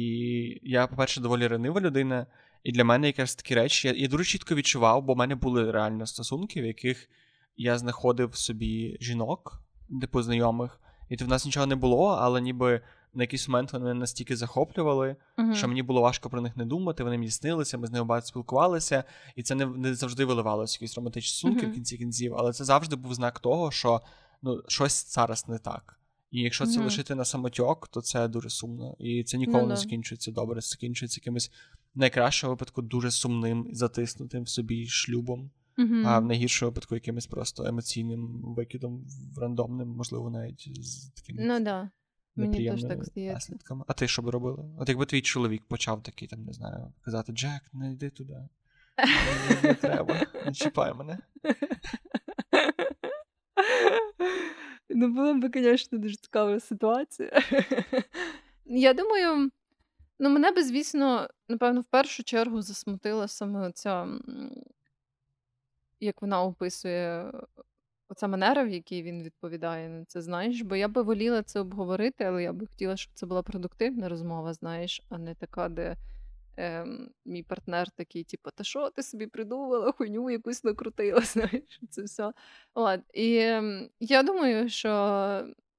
я, по-перше, доволі ранива людина, і для мене якраз такі речі я, я дуже чітко відчував, бо в мене були реально стосунки, в яких я знаходив собі жінок, типу знайомих, і в нас нічого не було, але ніби на якийсь момент вони настільки захоплювали, Мгм. що мені було важко про них не думати, вони мені снилися, ми з ними багато спілкувалися, і це не, не завжди виливалося якісь романтичні стосунки Мгм. в кінці кінців, але це завжди був знак того, що ну, щось зараз не так. І якщо це лишити на самотьок, то це дуже сумно. І це ніколи Ну не да. закінчується добре, це закінчується якимось в найкращому випадку дуже сумним, затиснутим в собі шлюбом. Угу. а в найгіршому випадку якимось просто емоційним викидом, рандомним, можливо, навіть з такими Ну да. Мені теж так здається. наслідками. А ти що би робила? От якби твій чоловік почав такий, там, не знаю, казати: Джек, не йди туди. Не, не треба, не чіпай мене. Ну, була б, звісно, дуже цікава ситуація. Я думаю, ну, мене би, звісно, напевно, в першу чергу засмутила саме ця, як вона описує, оця манера, в якій він відповідає на це, знаєш, бо я би воліла це обговорити, але я би хотіла, щоб це була продуктивна розмова, знаєш, а не така, де ем, мій партнер такий, типу, та що ти собі придумала, хуйню якусь накрутила, знаєш, це все. От. І ем, я думаю, що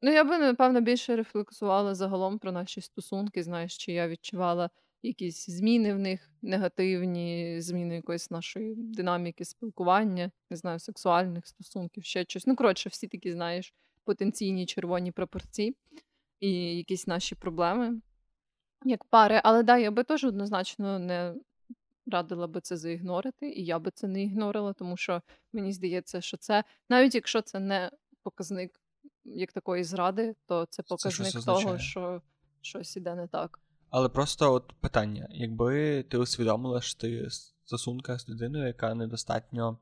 ну, я би, напевно, більше рефлексувала загалом про наші стосунки, знаєш, чи я відчувала якісь зміни в них, негативні зміни якоїсь нашої динаміки спілкування, не знаю, сексуальних стосунків, ще щось. Ну, коротше, всі такі, знаєш, потенційні червоні прапорці і якісь наші проблеми як пари. Але да, я би теж однозначно не радила би це заігнорити, і я би це не ігнорила, тому що мені здається, що це, навіть якщо це не показник як такої зради, то це показник щось того, що щось іде не так. Але просто от питання: якби ти усвідомила, що ти стосунка з людиною, яка недостатньо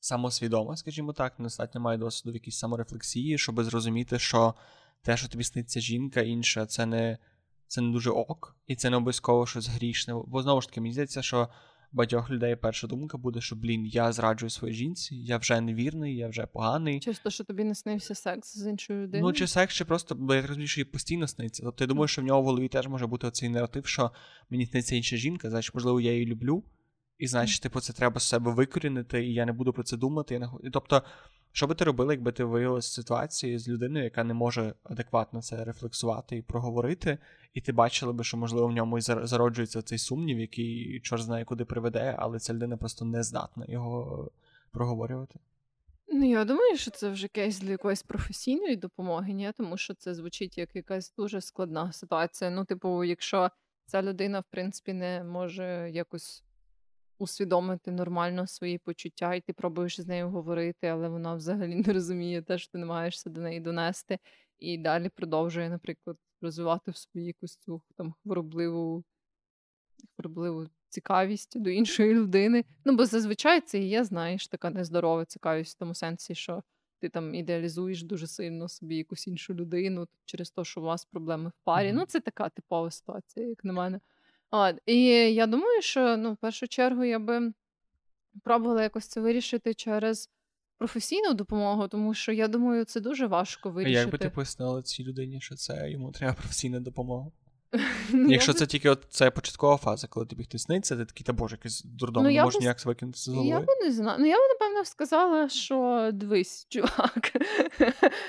самосвідома, скажімо так, недостатньо має досвіду в якійсь саморефлексії, щоб зрозуміти, що те, що тобі сниться жінка інша, це не, це не дуже ок, і це не обов'язково щось грішне. Бо знову ж таки, мені здається, що багатьох людей перша думка буде, що блін, я зраджую своїй жінці, я вже невірний, я вже поганий. Чисто, що тобі не снився секс з іншою людиною. Ну, чи секс, чи просто, бо я розумію, що їй постійно сниться. Тобто я думаю, що в нього в голові теж може бути оцей наратив, що мені сниться інша жінка, значить, можливо, я її люблю, і значить, типу, це треба з себе викорінити, і я не буду про це думати. Я не... Тобто, що би ти робила, якби ти виявилася в ситуації з людиною, яка не може адекватно це рефлексувати і проговорити, і ти бачила би, що, можливо, в ньому і зар- зароджується цей сумнів, який чорт знає куди приведе, але ця людина просто не здатна його проговорювати. Ну, я думаю, що це вже кейс для якоїсь професійної допомоги, ні? тому що це звучить як якась дуже складна ситуація. Ну, типу, якщо ця людина, в принципі, не може якось усвідомити нормально свої почуття, і ти пробуєш з нею говорити, але вона взагалі не розуміє те, що ти намагаєшся до неї донести, і далі продовжує, наприклад, розвивати в собі якусь цю там хворобливу хворобливу цікавість до іншої людини. Ну, бо зазвичай це і є, знаєш, така нездорова цікавість в тому сенсі, що ти там ідеалізуєш дуже сильно собі якусь іншу людину через те, що у вас проблеми в парі. Мгм. Ну, це така типова ситуація, як на мене. От. І я думаю, що ну, в першу чергу я би пробувала якось це вирішити через професійну допомогу, тому що я думаю, це дуже важко А вирішити. як би ти пояснила цій людині, що це йому треба професійна допомога? Ну, Якщо це тільки от це початкова фаза, коли тобі хтось сниться, ти такий, та боже, якийсь дурдом, Ну, не можеш би- ніяк викинути з Я би не знаю. Ну, я би, напевно, сказала, що дивись, чувак.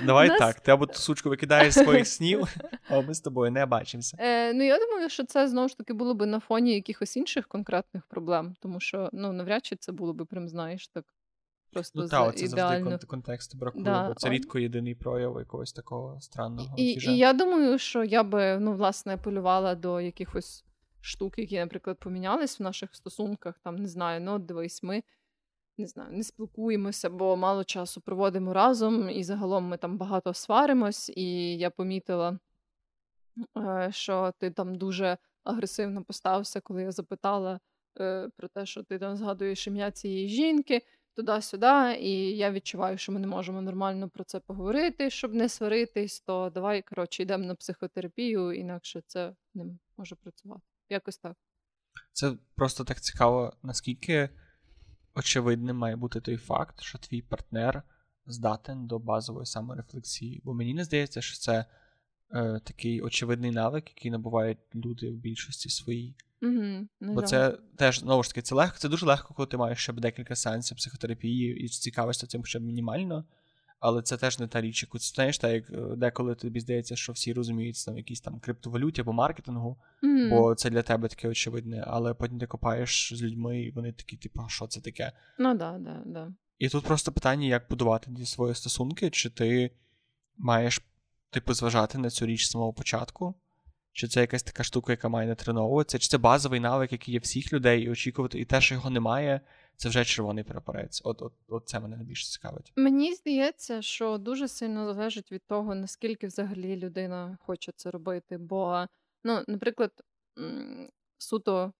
Давай нас- так, ти або ту сучку викидаєш з своїх снів, а ми з тобою не бачимося. Е, ну, я думаю, що це знову ж таки було би на фоні якихось інших конкретних проблем, тому що ну, навряд чи це було би прям, знаєш, так просто Ну з це ідеально. кон- контексту бракує, Да, бо це рідко єдиний прояв якогось такого странного І, і я думаю, що я би ну, власне апелювала до якихось штук, які, наприклад, помінялись в наших стосунках. Там не знаю, ну от дивись, ми не знаю, не спілкуємося, бо мало часу проводимо разом, і загалом ми там багато сваримось. І я помітила, е, що ти там дуже агресивно поставився, коли я запитала е, про те, що ти там згадуєш ім'я цієї жінки. Туди-сюди, і я відчуваю, що ми не можемо нормально про це поговорити, щоб не сваритись, то давай, коротше, йдемо на психотерапію, інакше це не може працювати. Якось так. Це просто так цікаво, наскільки очевидним має бути той факт, що твій партнер здатен до базової саморефлексії. Бо мені не здається, що це е, такий очевидний навик, який набувають люди в більшості своїй. Угу, Бо це теж знову ж таки це легко. Це дуже легко, коли ти маєш ще декілька сеансів психотерапії і цікавишся цим ще мінімально. Але це теж не та річ, яку ти знаєш, так як е, деколи тобі здається, що всі розуміють там якісь там криптовалюті або маркетингу, угу. бо це для тебе таке очевидне, але потім ти копаєш з людьми, і вони такі, типу, а що це таке? Ну да, да, да. І тут просто питання, як будувати свої стосунки, чи ти маєш, типу, зважати на цю річ з самого початку, чи це якась така штука, яка має натреновуватися, чи це базовий навик, який є всіх людей, і очікувати, і те, що його немає, це вже червоний прапорець. От, от, от це мене найбільше цікавить. Мені здається, що дуже сильно залежить від того, наскільки взагалі людина хоче це робити. Бо, ну, наприклад, суто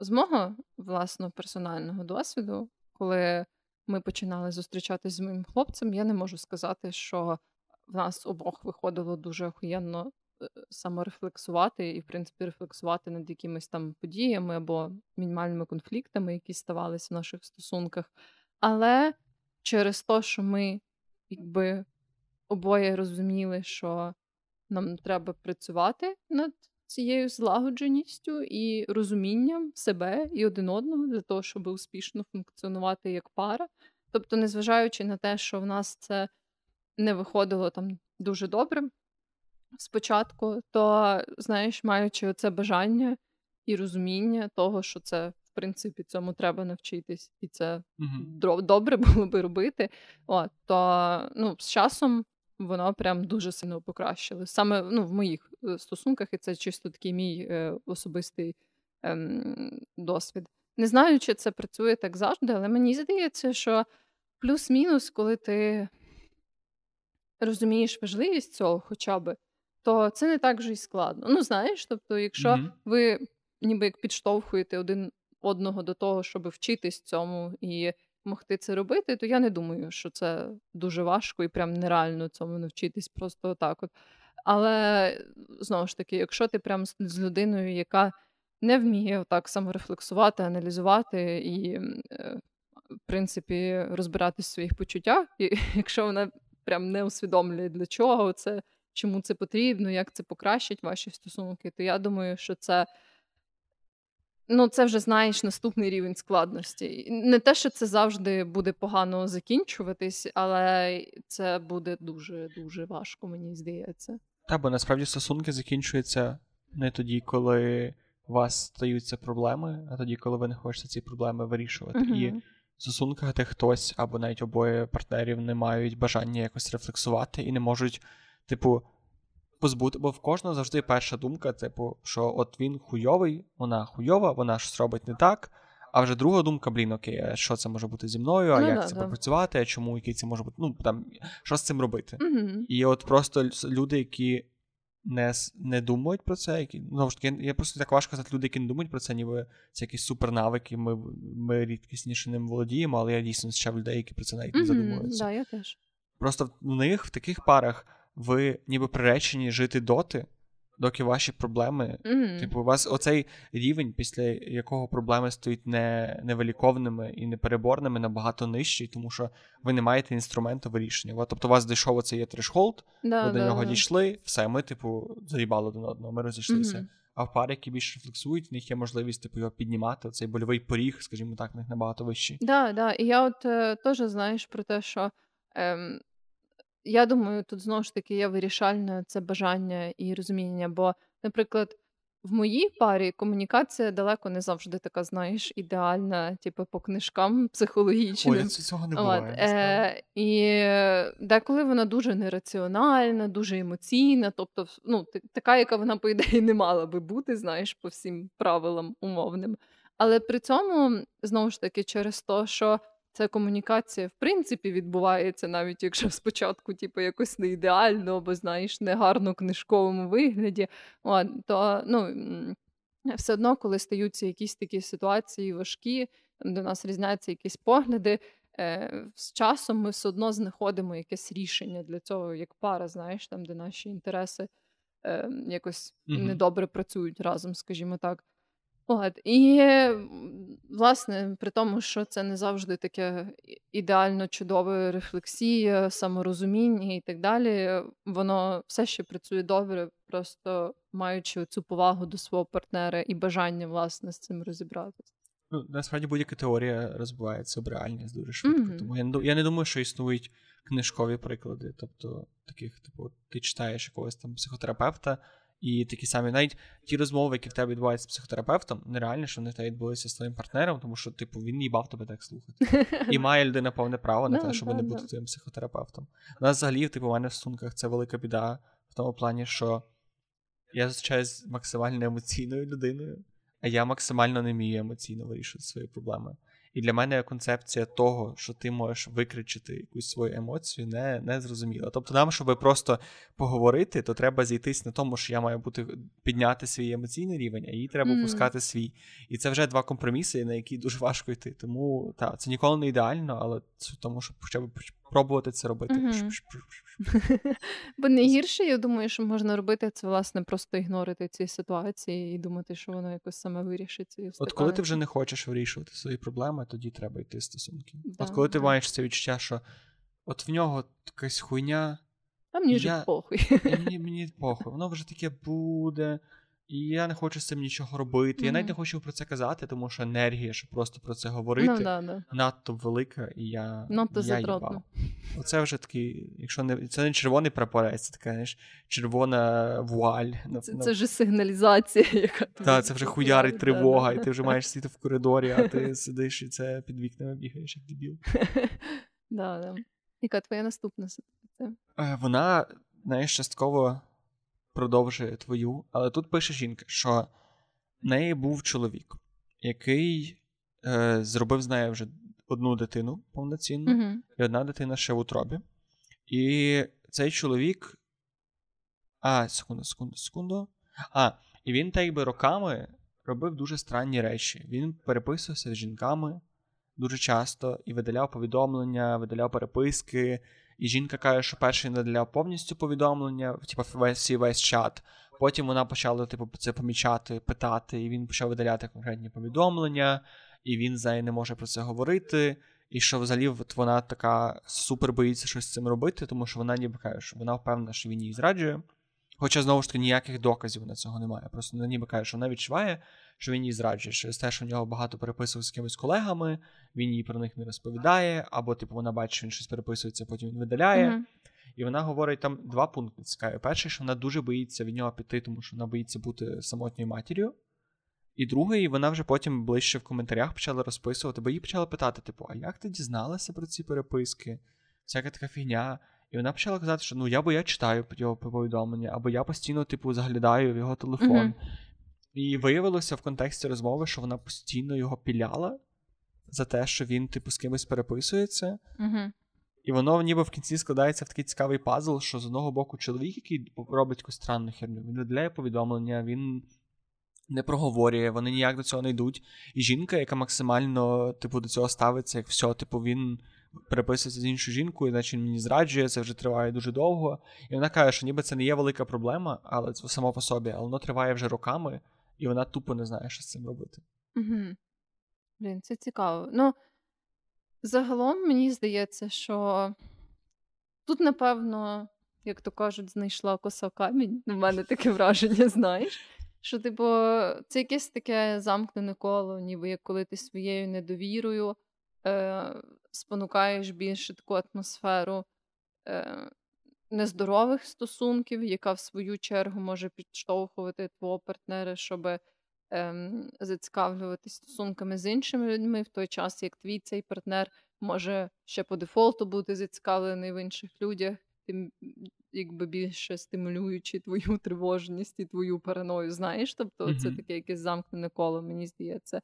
з мого власного персонального досвіду, коли ми починали зустрічатись з моїм хлопцем, я не можу сказати, що в нас обох виходило дуже охуєнно е, саморефлексувати і, в принципі, рефлексувати над якимись там подіями або мінімальними конфліктами, які ставалися в наших стосунках. Але через те, що ми якби обоє розуміли, що нам треба працювати над цією злагодженістю і розумінням себе і один одного для того, щоб успішно функціонувати як пара. Тобто, незважаючи на те, що в нас це не виходило там дуже добре спочатку, то, знаєш, маючи це бажання і розуміння того, що це. В принципі, цьому треба навчитись, і це uh-huh. добре було би робити. От, То ну, з часом воно прям дуже сильно покращило. Саме ну, в моїх е, стосунках, і це чисто такий мій е, особистий е, досвід. Не знаю, чи це працює так завжди, але мені здається, що плюс-мінус, коли ти розумієш важливість цього хоча б, то це не так вже й складно. Ну, знаєш, тобто, якщо mm-hmm. ви ніби як підштовхуєте один одного до того, щоб вчитись цьому і могти це робити, то я не думаю, що це дуже важко і прям нереально цьому навчитись просто отак. от. Але знову ж таки, якщо ти прям з людиною, яка не вміє отак саморефлексувати, аналізувати і, е, в принципі, розбиратись в своїх почуттях, і якщо вона прям не усвідомлює, для чого це, чому це потрібно, як це покращить ваші стосунки, то я думаю, що це Ну, це вже знаєш наступний рівень складності. Не те, що це завжди буде погано закінчуватись, але це буде дуже дуже важко, мені здається. Так, бо насправді стосунки закінчуються не тоді, коли у вас стаються проблеми, а тоді, коли ви не хочете ці проблеми вирішувати. uh І стосунках, де хтось або навіть обоє партнерів не мають бажання якось рефлексувати і не можуть, типу, позбути, бо в кожного завжди перша думка, типу, що от він хуйовий, вона хуйова, вона щось робить не так. А вже друга думка, блін, окей, а що це може бути зі мною, а ну, як да, це да. попрацювати, а чому який це може бути, ну там що з цим робити? mm І от просто люди, які не не думають про це, які ну, ж таки, я просто так важко казати, люди, які не думають про це, ніби це якісь супернавики, ми ми рідкісніше ним володіємо, але я дійсно зустрічав людей, які про це навіть не задумуються. Да, я теж. Просто в них в таких парах ви ніби приречені жити доти, доки ваші проблеми. Mm-hmm. Типу, у вас оцей рівень, після якого проблеми стають не невиліковними і непереборними, набагато нижчий, тому що ви не маєте інструменту вирішення. Тобто, у вас дійшов оцей є трешхолд, да, ви до нього да. дійшли, все, ми, типу, заїбали один одного, ми розійшлися. Mm-hmm. А в парі, які більше рефлексують, в них є можливість типу, його піднімати. Цей больовий поріг, скажімо так, в них набагато вищий. Так, да, да. І я от е, теж знаєш про те, що ем, я думаю, тут знову ж таки є вирішальне це бажання і розуміння. Бо, наприклад, в моїй парі комунікація далеко не завжди така, знаєш, ідеальна, типу, по книжкам психологічним. Ой, цього не буває. От, е, І деколи вона дуже нераціональна, дуже емоційна, тобто, ну, така, яка вона, по ідеї, не мала би бути, знаєш, по всім правилам умовним. Але при цьому, знову ж таки, через те, що ця комунікація, в принципі, відбувається, навіть якщо спочатку, типу, якось не ідеально, або знаєш, не гарно книжковому вигляді. От, то ну, все одно, коли стаються якісь такі ситуації важкі, до нас різняться якісь погляди. Е, з часом ми все одно знаходимо якесь рішення для цього, як пара, знаєш, там, де наші інтереси е, якось mm недобре працюють разом, скажімо так. От, І, власне, при тому, що це не завжди таке ідеально чудове рефлексія, саморозуміння і так далі, воно все ще працює добре, просто маючи цю повагу до свого партнера і бажання, власне, з цим розібратися. Ну, насправді будь-яка теорія розбивається об реальність дуже швидко. Mm-hmm. Тому я не я не думаю, що існують книжкові приклади. Тобто, таких, типу, ти читаєш якогось там психотерапевта. І такі самі, навіть ті розмови, які в тебе відбуваються з психотерапевтом, нереально, що вони в тебе відбулися з твоїм партнером, тому що, типу, він їбав тебе так слухати. І має людина повне право на те, щоб не бути твоїм психотерапевтом. У нас взагалі, типу, у мене в стосунках це велика біда в тому плані, що я зустрічаюся з максимально емоційною людиною, а я максимально не вмію емоційно вирішувати свої проблеми. І для мене концепція того, що ти можеш викричити якусь свою емоцію, не не зрозуміла. Тобто, нам, щоб просто поговорити, то треба зійтись на тому, що я маю бути підняти свій емоційний рівень, а їй треба mm. пускати свій. І це вже два компроміси, на які дуже важко йти. Тому так, це ніколи не ідеально, але це тому, що хоча б пробувати це робити. Бо найгірше, я думаю, що можна робити, це власне просто ігнорити ці ситуації і думати, що воно якось саме вирішиться. І От коли ти вже не хочеш вирішувати свої проблеми, тоді треба йти з стосунки. От коли ти маєш це відчуття, що от в нього якась хуйня. А мені вже похуй. Мені мені похуй, воно вже таке буде. І я не хочу з цим нічого робити. Mm-hmm. Я навіть не хочу про це казати, тому що енергія, щоб просто про це говорити, no, да, да. надто велика, і я Надто я затротно. Оце вже такий, якщо не це не червоний прапорець, це така знаєш, червона вуаль. Це це вже сигналізація, яка Так, це вже хуярить тривога, і ти вже маєш сидіти в коридорі, а ти сидиш і це під вікнами бігаєш, як дебіл. Да, да. Яка твоя наступна ситуація? Е, вона, знаєш, частково продовжує твою, але тут пише жінка, що в неї був чоловік, який е, зробив з нею вже одну дитину повноцінну, mm-hmm. і одна дитина ще в утробі. І цей чоловік. А, секунду, секунду, секунду. А, і він так якби роками робив дуже странні речі. Він переписувався з жінками дуже часто і видаляв повідомлення, видаляв переписки. І жінка каже, що перший наділяв повністю повідомлення, типу весь весь чат. Потім вона почала типу, це помічати, питати, і він почав видаляти конкретні повідомлення, і він з не може про це говорити. І що взагалі вона така супер боїться щось з цим робити, тому що вона ніби каже, що вона впевнена, що він її зраджує. Хоча знову ж таки ніяких доказів на цього немає. Просто вона ніби каже, що вона відчуває, що він її зраджує. Через те, що в нього багато переписував з якимись колегами, він їй про них не розповідає, або, типу, вона бачить, що він щось переписується, потім він видаляє. Mm-hmm. І вона говорить там два пункти цікаві. Перший, що вона дуже боїться від нього піти, тому що вона боїться бути самотньою матір'ю. І другий, вона вже потім ближче в коментарях почала розписувати, бо її почала питати: типу, а як ти дізналася про ці переписки? Всяка така фігня. І вона почала казати, що ну я бо я читаю його повідомлення, або я постійно, типу, заглядаю в його телефон. Mm-hmm. І виявилося в контексті розмови, що вона постійно його піляла за те, що він, типу, з кимось переписується. Mm-hmm. І воно ніби в кінці складається в такий цікавий пазл, що з одного боку чоловік, який робить якусь странну херню, він виділяє повідомлення, він не проговорює, вони ніяк до цього не йдуть. І жінка, яка максимально, типу, до цього ставиться, як все, типу, він переписується з іншою жінкою, іначе він мені зраджує, це вже триває дуже довго. І вона каже, що ніби це не є велика проблема, але це само по собі, але воно триває вже роками, і вона тупо не знає, що з цим робити. Угу. Блін, це цікаво. Ну, загалом мені здається, що тут, напевно, як то кажуть, знайшла коса камінь. У мене таке враження, знаєш. Що, типу, це якесь таке замкнене коло, ніби як коли ти своєю недовірою е, спонукаєш більше таку атмосферу е, нездорових стосунків, яка в свою чергу може підштовхувати твого партнера, щоб е, зацікавлюватись стосунками з іншими людьми, в той час, як твій цей партнер може ще по дефолту бути зацікавлений в інших людях, тим якби більше стимулюючи твою тривожність і твою параною, знаєш? Тобто mm-hmm. це таке якесь замкнене коло, мені здається.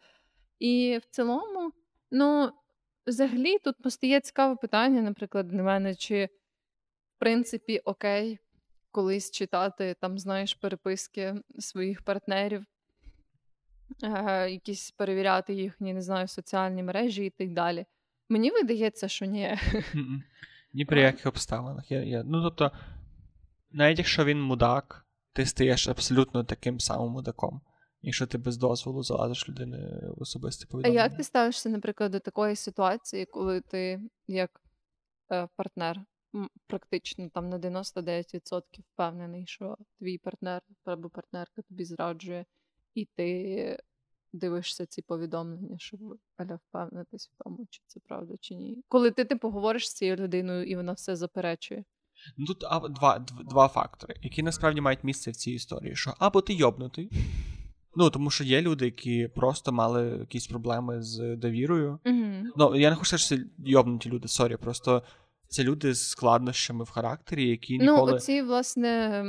І в цілому, ну, взагалі, тут постає цікаве питання, наприклад, для мене, чи в принципі окей колись читати там, знаєш, переписки своїх партнерів, е, якісь перевіряти їхні, не знаю, соціальні мережі і так далі. Мені видається, що ні. Ні при яких обставинах. Я, я, Ну, тобто, навіть якщо він мудак, ти стаєш абсолютно таким самим мудаком, якщо ти без дозволу залазиш людини в особисте повідомлення. А як ти ставишся, наприклад, до такої ситуації, коли ти як е, партнер практично там на 99% впевнений, що твій партнер або партнерка тобі зраджує, і ти дивишся ці повідомлення, щоб аля впевнитись в тому, чи це правда, чи ні. Коли ти типу говориш з цією людиною і вона все заперечує. Ну тут а, два два фактори, які насправді мають місце в цій історії. Що або ти йобнутий, ну тому що є люди, які просто мали якісь проблеми з довірою. Mm-hmm. Ну я не хочу сказати, що це йобнуті люди, sorry, просто це люди з складнощами в характері, які ну, ніколи... Ну, оці, власне,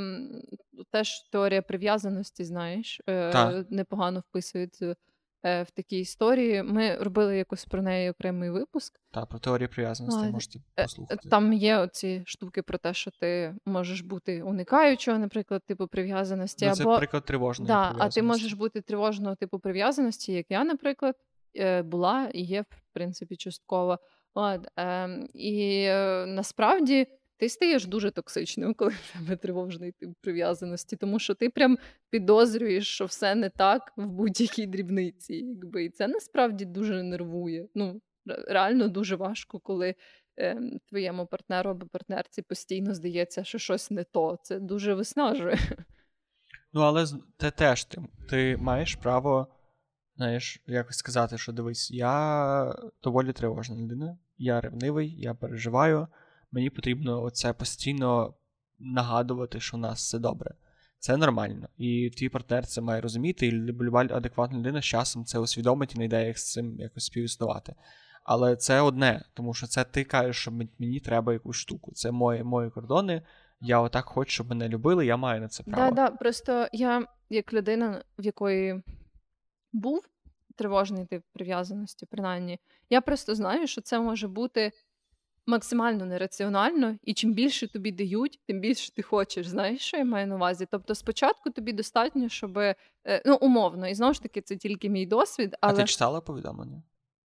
теж теорія прив'язаності, знаєш, е, непогано вписується е, в такій історії. Ми робили якось про неї окремий випуск. Так, про теорію прив'язаності можете е, послухати. Там є оці штуки про те, що ти можеш бути уникаючого, наприклад, типу прив'язаності. Ну, це або... приклад тривожної да, прив'язаності. А ти можеш бути тривожного типу прив'язаності, як я, наприклад, е, була і є, в принципі, частково. От, е, І е, насправді ти стаєш дуже токсичним, коли в тебе тривожний тип прив'язаності, тому що ти прям підозрюєш, що все не так в будь-якій дрібниці. Якби. І це насправді дуже нервує. Ну, Реально дуже важко, коли е, твоєму партнеру або партнерці постійно здається, що щось не то. Це дуже виснажує. Ну, але те теж ти, ти маєш право, знаєш, якось сказати, що дивись, я доволі тривожна людина, я ревнивий, я переживаю мені потрібно оце постійно нагадувати, що у нас все добре. Це нормально. І твій партнер це має розуміти, і люба адекватна людина з часом це усвідомить і не йде як з цим якось співіснувати. Але це одне, тому що це ти кажеш, що мені треба якусь штуку. Це мої мої кордони. Я отак хочу, щоб мене любили, я маю на це право. Так, да, да, просто я, як людина, в якої був тривожний тип прив'язаності, принаймні, я просто знаю, що це може бути максимально нераціонально, і чим більше тобі дають, тим більше ти хочеш. Знаєш, що я маю на увазі? Тобто, спочатку тобі достатньо, щоб е, ну умовно, і знову ж таки, це тільки мій досвід. Але... А ти читала повідомлення?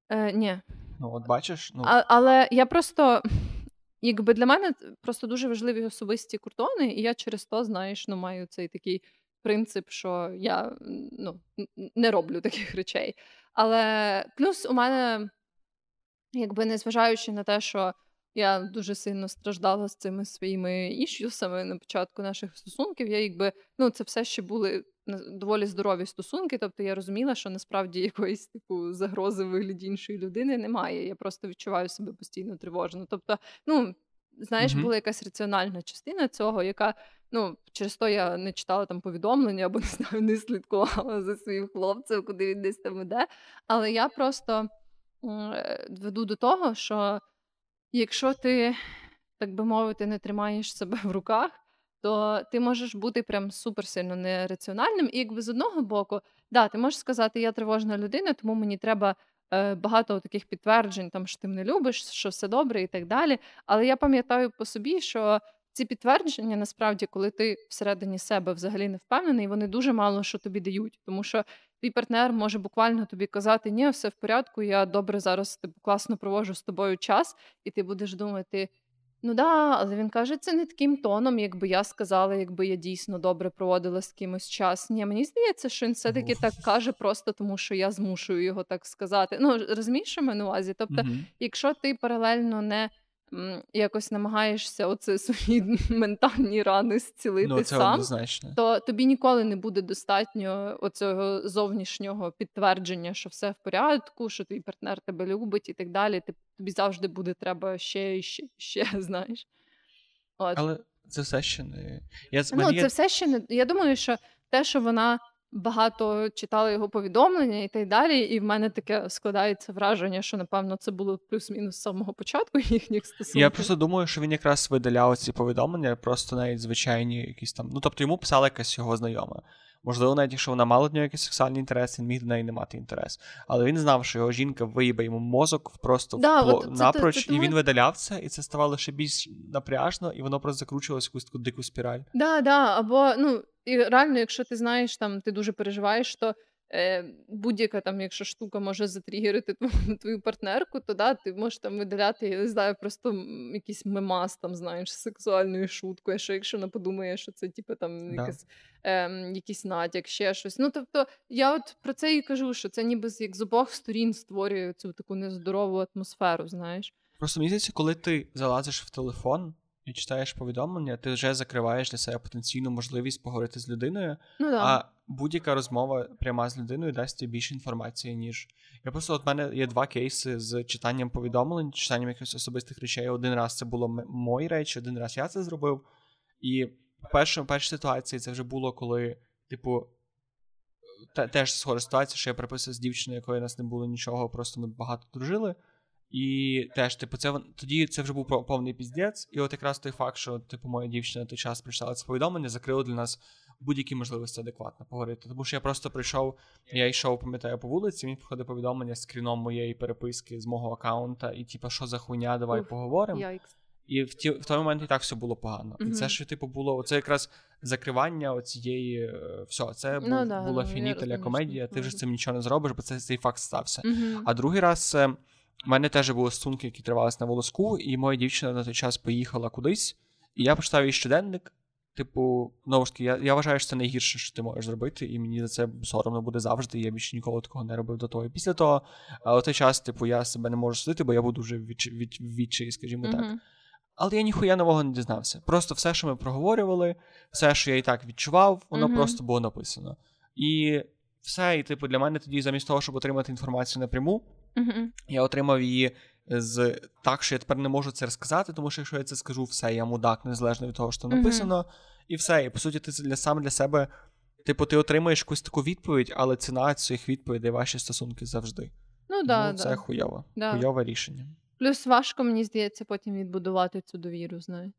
Е, Ні. Ну, от бачиш, ну а, але я просто. Якби для мене просто дуже важливі особисті кордони, і я через то, знаєш, ну маю цей такий принцип, що я ну, не роблю таких речей. Але плюс у мене, якби незважаючи на те, що я дуже сильно страждала з цими своїми іш'юсами на початку наших стосунків. Я якби ну це все ще були доволі здорові стосунки. Тобто я розуміла, що насправді якоїсь типу загрози в вигляді іншої людини немає. Я просто відчуваю себе постійно тривожно. Тобто, ну знаєш, mm-hmm. була якась раціональна частина цього, яка ну через то я не читала там повідомлення або не знаю, не слідкувала за своїм хлопцем, куди він десь там іде. Але я просто е, веду до того, що. Якщо ти, так би мовити, не тримаєш себе в руках, то ти можеш бути прям суперсильно нераціональним. І якби з одного боку, да, ти можеш сказати, я тривожна людина, тому мені треба е, багато таких підтверджень, там, що ти мене любиш, що все добре і так далі. Але я пам'ятаю по собі, що ці підтвердження, насправді, коли ти всередині себе взагалі не впевнений, вони дуже мало що тобі дають. Тому що твій партнер може буквально тобі казати, ні, все в порядку, я добре зараз типу, класно провожу з тобою час, і ти будеш думати. Ну да, але він каже, це не таким тоном, якби я сказала, якби я дійсно добре проводила з кимось час. Ні, мені здається, що він все-таки так каже, просто тому що я змушую його так сказати. Ну розумієш, що на увазі? Тобто, mm-hmm. якщо ти паралельно не якось намагаєшся оце свої ментальні рани зцілити ну, сам, однозначно. то тобі ніколи не буде достатньо оцього зовнішнього підтвердження, що все в порядку, що твій партнер тебе любить і так далі. Тобі завжди буде треба ще і ще, ще, знаєш. От. Але це все ще не. Я, Ну, є... Це все ще не. Я думаю, що те, що вона багато читала його повідомлення і так далі. І в мене таке складається враження, що напевно це було плюс-мінус з самого початку їхніх стосунків. Я просто думаю, що він якраз видаляв ці повідомлення, просто навіть звичайні якісь там. Ну тобто йому писала якась його знайома. Можливо, навіть якщо вона мала до нього якийсь сексуальний інтерес, він міг до неї не мати інтерес. Але він знав, що його жінка виїбе йому мозок просто да, впло... от це, напроч, це, це, і він видаляв це, і це ставало ще більш напряжно, і воно просто закручувалося в якусь таку дику спіраль. Да, да, або ну і реально, якщо ти знаєш, там ти дуже переживаєш, то е, будь-яка там, якщо штука може затрігерити твою, твою партнерку, то да, ти можеш там видаляти, я не знаю, просто якийсь мемас там, знаєш, сексуальною шуткою, що якщо вона подумає, що це типу, там да. якась, е, якийсь натяк, ще щось. Ну, тобто, я от про це і кажу, що це ніби як з обох сторін створює цю таку нездорову атмосферу, знаєш. Просто мені здається, коли ти залазиш в телефон і читаєш повідомлення, ти вже закриваєш для себе потенційну можливість поговорити з людиною. Ну, да. А будь-яка розмова пряма з людиною дасть тобі більше інформації, ніж. Я просто от мене є два кейси з читанням повідомлень, читанням якихось особистих речей. Один раз це було мої речі, один раз я це зробив. І в першій, ситуації це вже було коли, типу. Теж схожа ситуація, що я приписав з дівчиною, якої у нас не було нічого, просто ми багато дружили. І теж, типу, це тоді це вже був повний піздець. І от якраз той факт, що типу, моя дівчина той час прийшла це повідомлення, закрило для нас будь-які можливості адекватно поговорити. Тому що я просто прийшов, я йшов, пам'ятаю, по вулиці, мені приходить повідомлення з скріном моєї переписки з мого аккаунта, і типу, що за хуйня, давай Уф, поговоримо. І в ті в той момент і так все було погано. Мгм. І це що, типу, було це якраз закривання оцієї. е, Все, це Ну був, да, була ну, я фінітеля комедія. Ти вже з цим нічого не зробиш, бо це цей факт стався. Мгм. А другий раз в мене теж були стосунки, які тривалися на волоску, і моя дівчина на той час поїхала кудись, і я почитав її щоденник. Типу, знову ж таки, я, я вважаю, що це найгірше, що ти можеш зробити, і мені за це соромно буде завжди. Я більше ніколи такого не робив до того. І після того, а у той час, типу, я себе не можу судити, бо я був дуже відч... від... відчий, скажімо так. Але я ніхуя нового не дізнався. Просто все, що ми проговорювали, все, що я і так відчував, воно Мгм. просто було написано. І все, і типу, для мене тоді, замість того, щоб отримати інформацію напряму, Мгм. я отримав її з так, що я тепер не можу це розказати, тому що якщо я це скажу, все, я мудак, незалежно від того, що там написано, і все. І по суті, ти для сам для себе. Типу, ти отримаєш якусь таку відповідь, але ціна цих відповідей ваші стосунки завжди. Ну да, ну, це да. хуйово. Да. Хуйове рішення. Плюс важко, мені здається, потім відбудувати цю довіру, знаєш.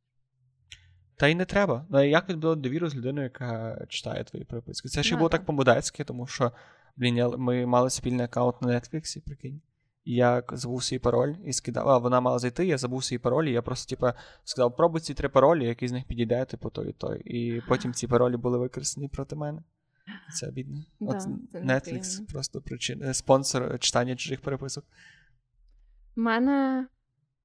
Та й не треба. Ну, як відбудувати довіру з людиною, яка читає твої переписки? Це ще було так. так по-мудацьки, тому що, блін, я, ми мали спільний аккаунт на Netflix, прикинь. І я забув свій пароль і скидав. А вона мала зайти, я забув свій пароль, і я просто, типу, сказав, пробуй ці три паролі, який з них підійде, типу, той і той. І потім ці паролі були використані проти мене. Це обідно. Да, От це Netflix просто причин... спонсор читання чужих переписок. У мене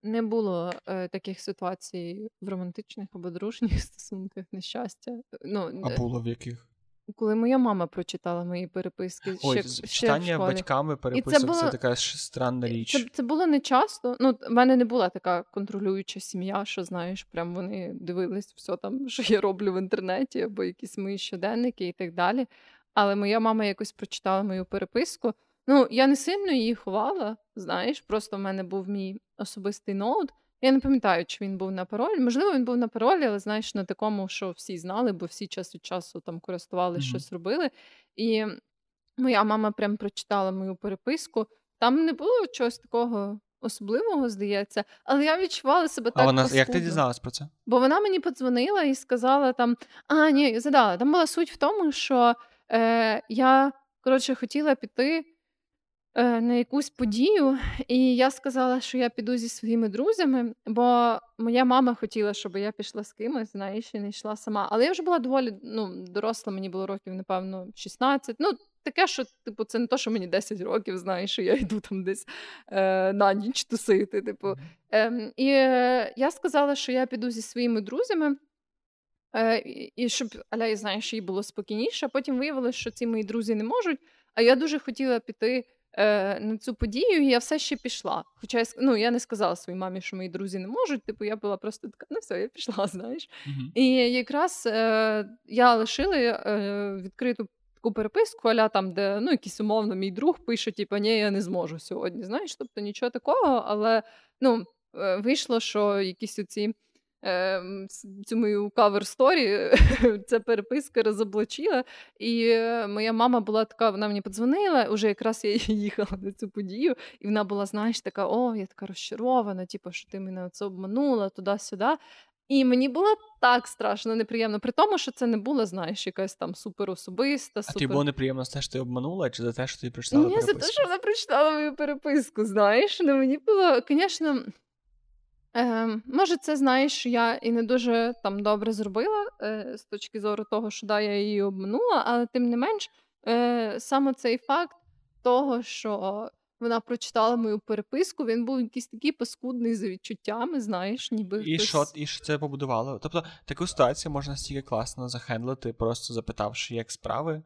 не було е, таких ситуацій в романтичних або дружніх стосунках, на щастя. Ну, А е, було в яких? Коли моя мама прочитала мої переписки, Ой, ще, з- ще в читання школі. батьками переписок це, було- така ж странна річ. Це, це було не часто. Ну, в мене не була така контролююча сім'я, що знаєш, прям вони дивились все там, що я роблю в інтернеті, або якісь мої щоденники і так далі. Але моя мама якось прочитала мою переписку. Ну, я не сильно її ховала, знаєш, просто в мене був мій особистий ноут. Я не пам'ятаю, чи він був на паролі. Можливо, він був на паролі, але знаєш, на такому, що всі знали, бо всі час від часу там користувалися, Мгм. щось робили. І моя мама прям прочитала мою переписку. Там не було чогось такого особливого, здається, але я відчувала себе А так. вона як ти дізналась про це? Бо вона мені подзвонила і сказала там: а, ні, задала. Там була суть в тому, що е, я коротше хотіла піти на якусь подію, і я сказала, що я піду зі своїми друзями, бо моя мама хотіла, щоб я пішла з кимось, знаєш, і не йшла сама. Але я вже була доволі ну, доросла, мені було років, напевно, 16. Ну, таке, що, типу, це не то, що мені 10 років, знаєш, що я йду там десь е, на ніч тусити. Типу. Ем, і е, я сказала, що я піду зі своїми друзями. Е, і- щоб аля, знаєш, їй було спокійніше. А потім виявилося, що ці мої друзі не можуть. А я дуже хотіла піти е, на цю подію, і я все ще пішла. Хоча я, ну, я не сказала своїй мамі, що мої друзі не можуть. Типу, я була просто така, ну все, я пішла, знаєш. Мгм. І якраз е, я лишила е, відкриту таку переписку, аля там, де ну, якийсь умовно мій друг пише, типу, ні, я не зможу сьогодні. Знаєш, тобто нічого такого, але ну, е, вийшло, що якісь оці. Е, м, с- Цю мою кавер сторі ця переписка розоблачила. І е, моя мама була така, вона мені подзвонила, уже якраз я їхала на цю подію, і вона була, знаєш, така: о, я така розчарована, типу, що ти мене оце обманула туди-сюди. І мені було так страшно неприємно, при тому, що це не була, знаєш, якась там суперособиста, А супер... тобі було неприємно за те, що ти обманула, чи за те, що ти прочитала Ні, за те, що вона прочитала мою переписку, знаєш. Ну, мені було, звісно, е, може, це знаєш, я і не дуже там добре зробила е, з точки зору того, що да, я її обманула, але тим не менш, е, саме цей факт того, що вона прочитала мою переписку, він був якийсь такий паскудний за відчуттями, знаєш, ніби І хтось... що, і що це побудувало? Тобто таку ситуацію можна стільки класно за handle ити, просто запитавши, як справи,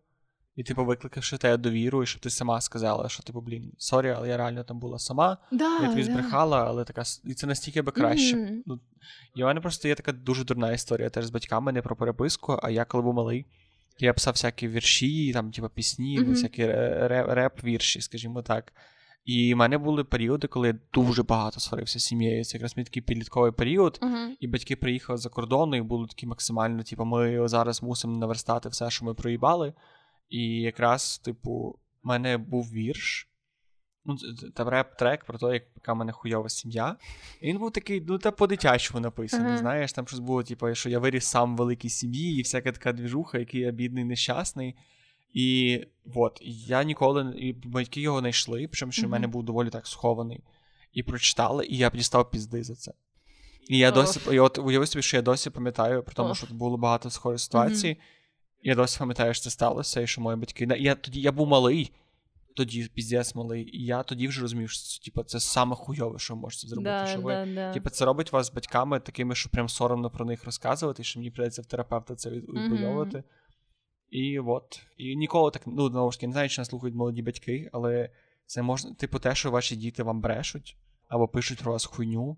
і типу викликавши тебе довіру, і щоб ти сама сказала, що типу, блін, sorry, але я реально там була сама. Да, Я тобі да. збрехала, але така і це настільки би краще. Мгм. Ну, і в мене просто є така дуже дурна історія теж з батьками, не про переписку, а я коли був малий. Я писав всякі вірші, там, типу, пісні, Мгм. всякі ре- ре- реп-вірші, скажімо так. І в мене були періоди, коли я дуже багато сварився з сім'єю. Це якраз мій такий підлітковий період. Мгм. І батьки приїхали за кордону, і були такі максимально, типу, ми зараз мусимо наверстати все, що ми проїбали. І якраз, типу, в мене був вірш. ну, там реп-трек про те, яка в мене хуйова сім'я. І він був такий, ну, та по-дитячому написаний. Uh-huh. Знаєш, там щось було, типу, що я виріс сам в великій сім'ї, і всяка така двіжуха, який я бідний, нещасний. І от, я ніколи і батьки його не йшли, причому що uh-huh. в мене був доволі так схований. І прочитали, і я дістав пізди за це. І я досі, і от уяви собі, що я досі пам'ятаю, про тому, що було багато схожих ситуацій. Mm-hmm. Я досі пам'ятаю, що це сталося, і що мої батьки. Я тоді я був малий, тоді піздець малий, і я тоді вже розумів, що типу, це саме хуйове, що ви можете зробити. Да, що ви, да, типу, це робить вас з батьками такими, що прям соромно про них розказувати, що мені прийдеться в терапевта це відбудовувати. Mm-hmm. І от. І ніколи так, ну, знову ж таки, не знаю, чи нас слухають молоді батьки, але це можна, типу, те, що ваші діти вам брешуть або пишуть про вас хуйню.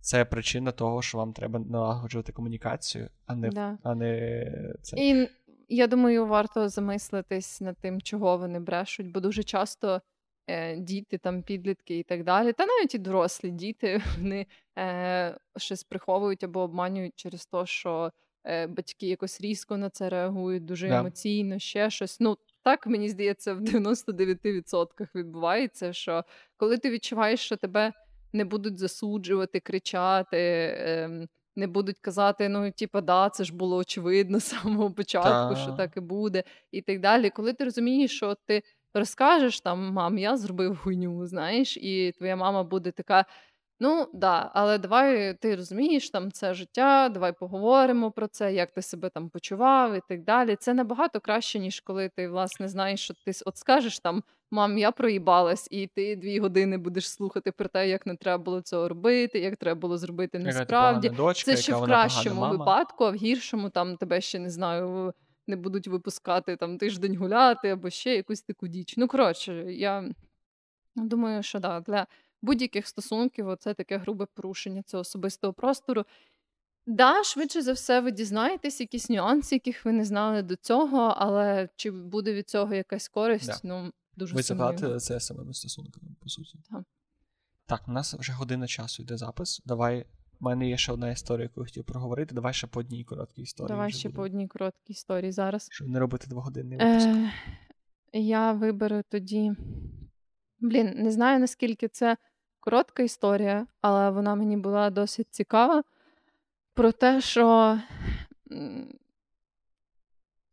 Це причина того, що вам треба налагоджувати комунікацію, а не да. а не це. І я думаю, варто замислитись над тим, чого вони брешуть, бо дуже часто е, діти, там, підлітки і так далі, та навіть і дорослі діти вони е, щось приховують або обманюють через те, що е, батьки якось різко на це реагують, дуже да. емоційно, ще щось. Ну, так мені здається, в 99% відбувається, що коли ти відчуваєш, що тебе не будуть засуджувати, кричати. Ем, не будуть казати, ну, типа, да, це ж було очевидно з самого початку, що так і буде, і так далі. Коли ти розумієш, що ти розкажеш там, мам, я зробив хуйню, знаєш, і твоя мама буде така. Ну, да, але давай ти розумієш, там це життя, давай поговоримо про це, як ти себе там почував і так далі. Це набагато краще, ніж коли ти, власне, знаєш, що ти от скажеш там, мам, я проїбалась, і ти дві години будеш слухати про те, як не треба було цього робити, як треба було зробити насправді. Дочка, це ще в кращому випадку, а в гіршому там тебе ще не знаю. Не будуть випускати там тиждень гуляти або ще якусь таку діч. Ну, коротше, я думаю, що да, для будь-яких стосунків це таке грубе порушення цього особистого простору. Да, швидше за все, ви дізнаєтесь якісь нюанси, яких ви не знали до цього, але чи буде від цього якась користь? Да. Ну, дуже Ви забрати це самими стосунками, по суті. Так. Так, у нас вже година часу йде запис. Давай. У мене є ще одна історія, яку я хотів проговорити. Давай ще по одній короткій історії. Давай ще буде. по одній короткій історії зараз. Щоб не робити двогодинний випуск. Е, Я виберу тоді. Блін, не знаю, наскільки це коротка історія, але вона мені була досить цікава. Про те, що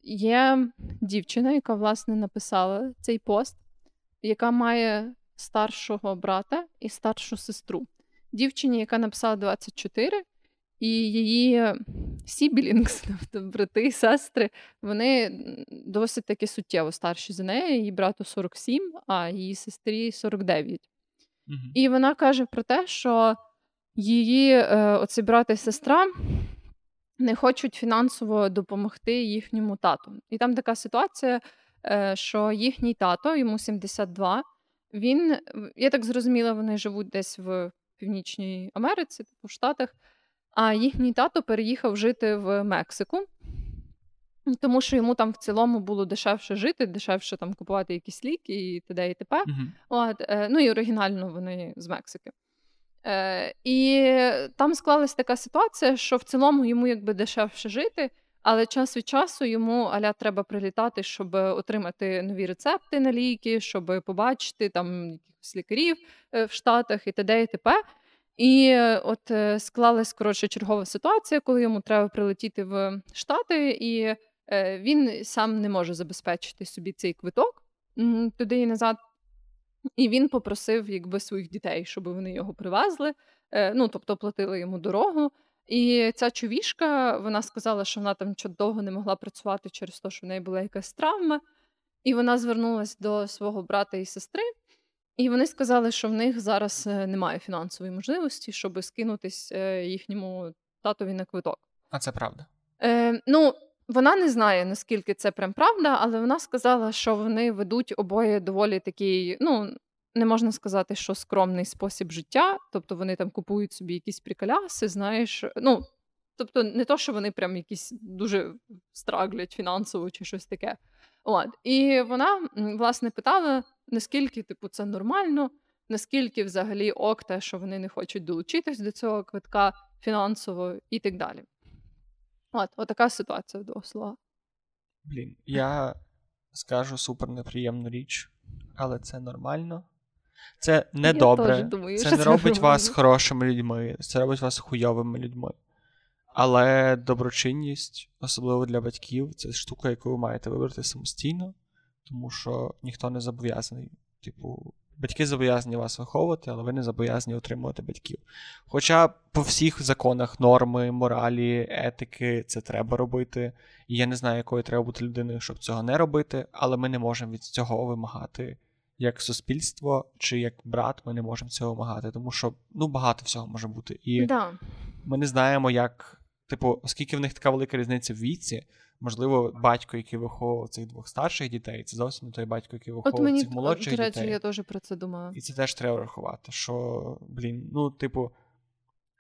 є дівчина, яка, власне, написала цей пост, яка має старшого брата і старшу сестру. Дівчині, яка написала 24, і її сібілінгс, тобто брати і сестри, вони досить таки суттєво старші за неї. Її брату 47, а її сестрі 49. Угу. І вона каже про те, що її е, оці брат і сестра не хочуть фінансово допомогти їхньому тату. І там така ситуація, е, що їхній тато, йому 72, він, я так зрозуміла, вони живуть десь в Північній Америці, типу в Штатах. А їхній тато переїхав жити в Мексику, тому що йому там в цілому було дешевше жити, дешевше там купувати якісь ліки і т.д. і т.п. Uh-huh. От, е, Ну і оригінально вони з Мексики. Е, І там склалась така ситуація, що в цілому йому якби дешевше жити, але час від часу йому аля треба прилітати, щоб отримати нові рецепти на ліки, щоб побачити там якихось лікарів е, в Штатах і т.д. і т.п. І от е, склалась коротше чергова ситуація, коли йому треба прилетіти в Штати, і він сам не може забезпечити собі цей квиток туди і назад. І він попросив якби своїх дітей, щоб вони його привезли. Е, ну тобто платили йому дорогу. І ця човішка вона сказала, що вона там довго не могла працювати через те, що в неї була якась травма. І вона звернулася до свого брата і сестри. І вони сказали, що в них зараз е, немає фінансової можливості, щоб скинутись е, їхньому татові на квиток. А це правда? Е, Ну, вона не знає, наскільки це прям правда, але вона сказала, що вони ведуть обоє доволі такий, ну. Не можна сказати, що скромний спосіб життя, тобто вони там купують собі якісь приколяси, знаєш. Ну, тобто, не то, що вони прям якісь дуже страглять фінансово чи щось таке. От. І вона, власне, питала, наскільки, типу, це нормально, наскільки взагалі ок те, що вони не хочуть долучитись до цього квитка фінансово і так далі. От, отака ситуація до слова. Блін, я скажу супер неприємну річ, але це нормально. Це не добре, думаю, це не робить вас хорошими людьми, це робить вас хуйовими людьми. Але доброчинність, особливо для батьків, це штука, яку ви маєте вибрати самостійно, тому що ніхто не зобов'язаний. Типу, батьки зобов'язані вас виховувати, але ви не зобов'язані отримувати батьків. Хоча по всіх законах, норми, моралі, етики це треба робити. І я не знаю, якою треба бути людиною, щоб цього не робити, але ми не можемо від цього вимагати як суспільство чи як брат, ми не можемо цього вимагати, тому що ну багато всього може бути. І да. ми не знаємо, як Типу, оскільки в них така велика різниця в віці, можливо, батько, який виховував цих двох старших дітей, це зовсім не той батько, який виховував мені, цих молодших от, до речі, дітей. Я теж про це думала. І це теж треба врахувати. Що, блін, ну, типу,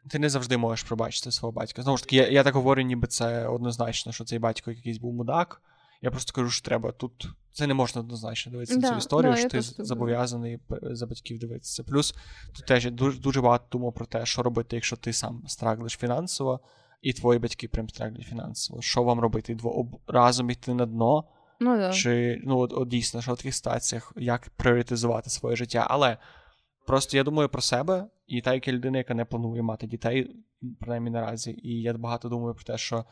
ти не завжди можеш пробачити свого батька. Знову ж таки, я, я так говорю, ніби це однозначно, що цей батько якийсь був мудак. Я просто кажу, що треба тут. Це не можна однозначно дивитися да, цю історію, да, що ти зобов'язаний за батьків дивитися. Плюс тут теж я дуже дуже багато думав про те, що робити, якщо ти сам страглиш фінансово і твої батьки прям страждають фінансово. Що вам робити? Дво разом йти на дно? Ну, да. Чи ну от, от дійсно, що в таких ситуаціях як пріоритизувати своє життя? Але просто я думаю про себе, і та як людина, яка не планує мати дітей, принаймні наразі, і я багато думаю про те, що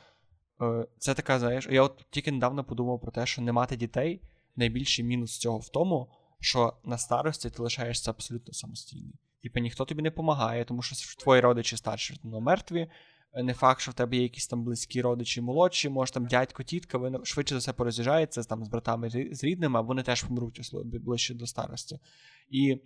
е, це така, знаєш, я от тільки недавно подумав про те, що не мати дітей найбільший мінус цього в тому, що на старості ти лишаєшся абсолютно самостійний. Типу ніхто тобі не допомагає, тому що твої родичі старші ну, мертві, не факт, що в тебе є якісь там близькі родичі молодші, може там дядько, тітка, ви швидше за все пороз'їжджаєтеся там з братами з рідними, а вони теж помруть ближче до старості. І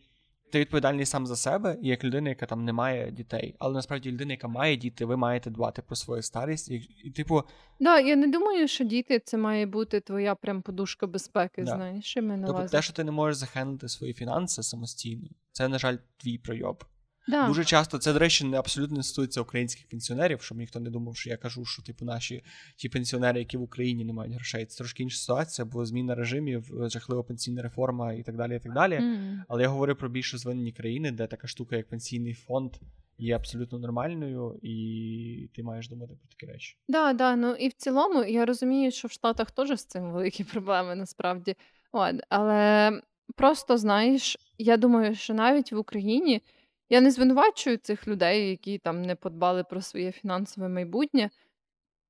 ти відповідальний сам за себе, і як людина, яка там не має дітей. Але насправді людина, яка має діти, ви маєте дбати про свою старість. І, і типу. Да, я не думаю, що діти це має бути твоя прям подушка безпеки. Да. Знаєш, що ми Тобто те, що ти не можеш захендити свої фінанси самостійно, це, на жаль, твій пройоб. Да. Дуже часто це, до речі, не абсолютно не стосується українських пенсіонерів, щоб ніхто не думав, що я кажу, що типу наші ті пенсіонери, які в Україні не мають грошей. Це трошки інша ситуація, бо зміна режимів, жахлива пенсійна реформа і так далі. і так далі. Mm. Але я говорю про більш розвинені країни, де така штука, як пенсійний фонд, є абсолютно нормальною, і ти маєш думати про такі речі. Да, да, ну і в цілому я розумію, що в Штатах теж з цим великі проблеми насправді. От, Але просто знаєш, я думаю, що навіть в Україні. Я не звинувачую цих людей, які там не подбали про своє фінансове майбутнє,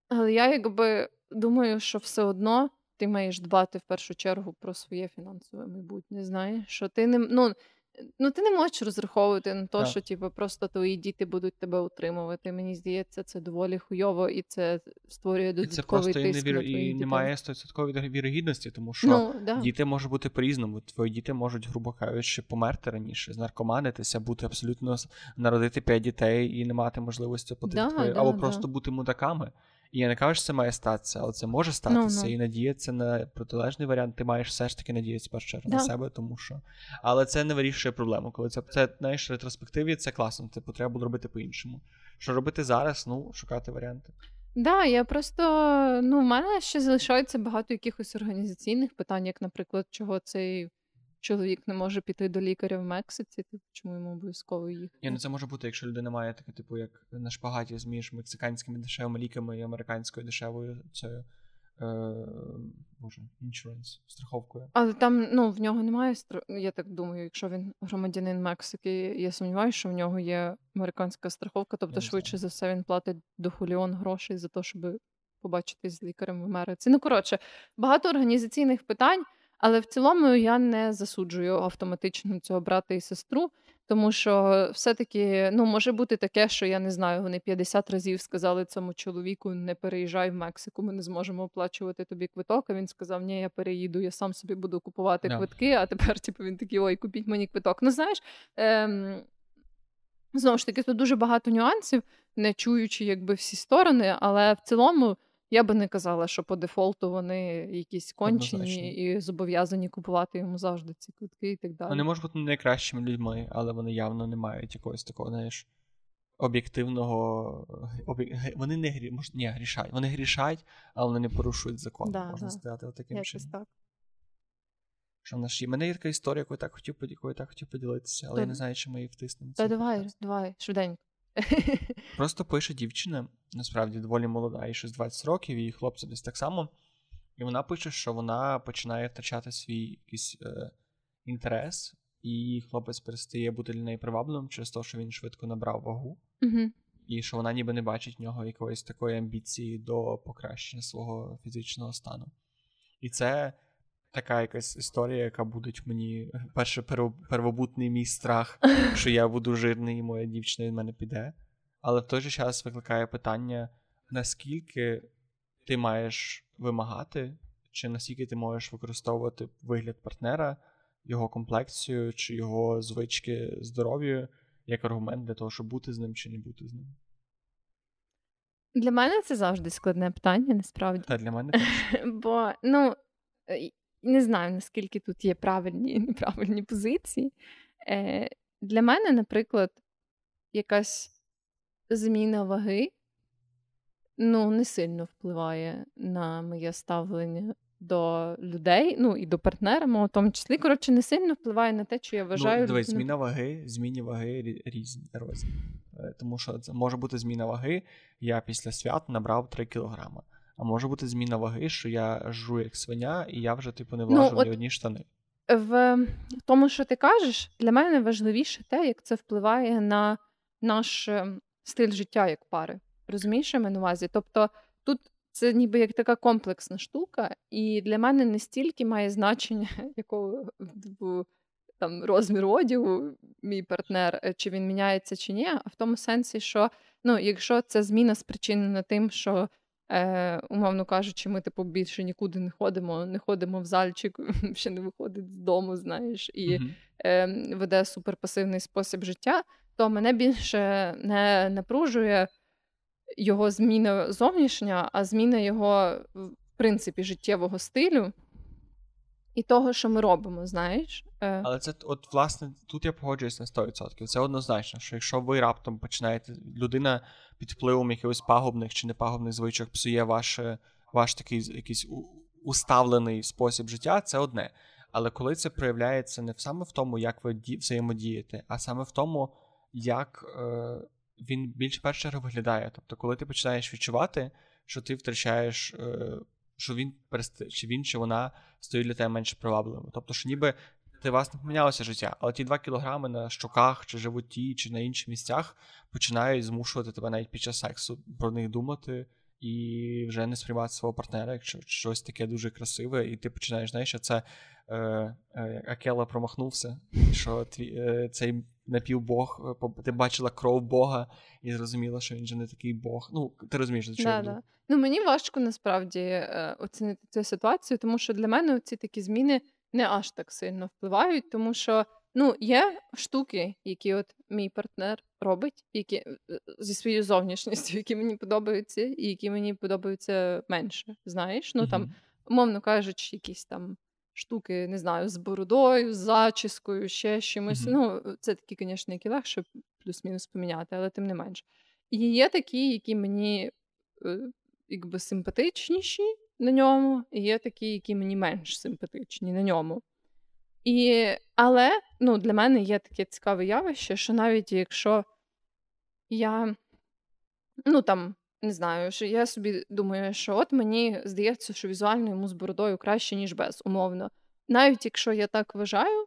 але я якби думаю, що все одно ти маєш дбати в першу чергу про своє фінансове майбутнє. Знаєш, що ти не ну, ну ти не можеш розраховувати на те, що типу, просто твої діти будуть тебе утримувати. Мені здається, це доволі хуйово, і це створює додатковий тиск. І це просто і немає 100% вірогідності, тому що ну, да. діти можуть бути по-різному. Твої діти можуть, грубо кажучи, померти раніше, знаркоманитися, бути абсолютно народити п'ять дітей і не мати можливості платити да, або просто бути мудаками. І я не кажу, що це має статися, але це може статися. No, no. І надіятися на протилежний варіант, ти маєш все ж таки надіятися першу чергу на себе, тому що. Але це не вирішує проблему. Коли це це знаєш, в ретроспективі це класно, типу, треба було робити по-іншому. Що робити зараз? Ну, шукати варіанти. Так, да, я просто ну, в мене ще залишається багато якихось організаційних питань, як, наприклад, чого цей чоловік не може піти до лікаря в Мексиці, типу, чому йому обов'язково їхати? Ні, ну це може бути, якщо людина має таке, типу, як на шпагаті зміж мексиканськими дешевими ліками і американською дешевою цією. Е, Боже, іншуренс, страховкою. Але там ну, в нього немає я так думаю, якщо він громадянин Мексики, я сумніваюся, що в нього є американська страховка, тобто, швидше за все, він платить до хуліон грошей за те, щоб побачитись з лікарем в Америці. Ну, коротше, багато організаційних питань. Але в цілому я не засуджую автоматично цього брата і сестру, тому що все-таки ну, може бути таке, що я не знаю, вони 50 разів сказали цьому чоловіку: не переїжджай в Мексику, ми не зможемо оплачувати тобі квиток. А він сказав: Ні, я переїду, я сам собі буду купувати yeah. квитки, а тепер типу, він такий, ой, купіть мені квиток. Ну, знаєш, ем, знову ж таки, тут дуже багато нюансів, не чуючи якби всі сторони, але в цілому. Я би не казала, що по дефолту вони якісь кончені Однозначно. і зобов'язані купувати йому завжди ці квитки і так далі. Вони можуть бути найкращими людьми, але вони явно не мають якогось такого, знаєш, об'єктивного. Об'єк... Вони не грі... Мож... Ні, грішають. Вони грішають, але вони не порушують закон. Да, можна да. сказати, таким чином. так. Що в нас є? Мене є така історія, яку я так хотів яку я так хотів поділитися, але То... я не знаю, чи ми її втиснемо. Та давай, давай, швиденько. Просто пише дівчина, насправді доволі молода, їй щось 20 років, і хлопці десь так само. І вона пише, що вона починає втрачати свій якийсь е, інтерес, і хлопець перестає бути для неї привабливим через те, що він швидко набрав вагу, Угу. і що вона ніби не бачить в нього якоїсь такої амбіції до покращення свого фізичного стану. І це така якась історія, яка буде мені перше первобутний мій страх, що я буду жирний, і моя дівчина від мене піде. Але в той же час викликає питання, наскільки ти маєш вимагати, чи наскільки ти можеш використовувати вигляд партнера, його комплекцію, чи його звички здоров'ю як аргумент для того, щоб бути з ним чи не бути з ним. Для мене це завжди складне питання, насправді. Та для мене теж. Бо, ну, е, не знаю, наскільки тут є правильні і неправильні позиції. Е, Для мене, наприклад, якась зміна ваги ну, не сильно впливає на моє ставлення до людей, ну і до партнера, мого в тому числі. Коротше, не сильно впливає на те, що я вважаю. Ну, дивись, зміна ваги, зміні ваги різні розні. Е, тому що це може бути зміна ваги. Я після свят набрав 3 кілограми. А може бути зміна ваги, що я жру як свиня, і я вже типу не влажу ну, ні одні штани. В тому, що ти кажеш, для мене важливіше те, як це впливає на наш ем, стиль життя як пари. Розумієш, я на увазі? Тобто тут це ніби як така комплексна штука, і для мене не стільки має значення, якого там розмір одягу мій партнер, е, чи він міняється, чи ні, а в тому сенсі, що ну, якщо ця зміна спричинена тим, що. Е, Умовно кажучи, ми типу більше нікуди не ходимо, не ходимо в зальчик, ще не виходить з дому, знаєш, і mm-hmm. е, веде суперпасивний спосіб життя, то мене більше не напружує його зміна зовнішня, а зміна його, в принципі, життєвого стилю і того, що ми робимо, знаєш. Е. Але це, от, власне, тут я погоджуюсь на 100%. Це однозначно, що якщо ви раптом починаєте, людина під впливом якихось пагубних чи непагубних звичок псує ваш, ваш такий якийсь уставлений спосіб життя, це одне. Але коли це проявляється не саме в тому, як ви взаємодієте, а саме в тому, як. Е, він більш першу чергу виглядає. Тобто, коли ти починаєш відчувати, що ти втрачаєш, е, що він чи він чи вона стоїть для тебе менш привабливим. Тобто, що ніби ти вас не помінялося життя, але ті два кілограми на щоках, чи животі, чи на інших місцях починають змушувати тебе навіть під час сексу про них думати. І вже не сприймати свого партнера, якщо щось таке дуже красиве, і ти починаєш, знаєш, що це е, е, Акела промахнувся, що твій, е, цей напівбог, е, ти бачила кров Бога і зрозуміла, що він же не такий Бог. Ну, ти розумієш, до чого. Да, да. Ну, мені важко насправді е, оцінити цю ситуацію, тому що для мене ці такі зміни не аж так сильно впливають, тому що ну, є штуки, які от мій партнер робить, які е, зі своєю зовнішністю, які мені подобаються, і які мені подобаються менше. Знаєш, ну там, умовно кажучи, якісь там штуки, не знаю, з бородою, з зачіскою, ще чимось. Mm-hmm. Ну, це такі, звісно, які легше плюс-мінус поміняти, але тим не менш. І є такі, які мені е, якби симпатичніші на ньому, і є такі, які мені менш симпатичні на ньому. І, Але ну, для мене є таке цікаве явище, що навіть якщо я ну там не знаю, що я собі думаю, що от мені здається, що візуально йому з бородою краще, ніж без, умовно. Навіть якщо я так вважаю,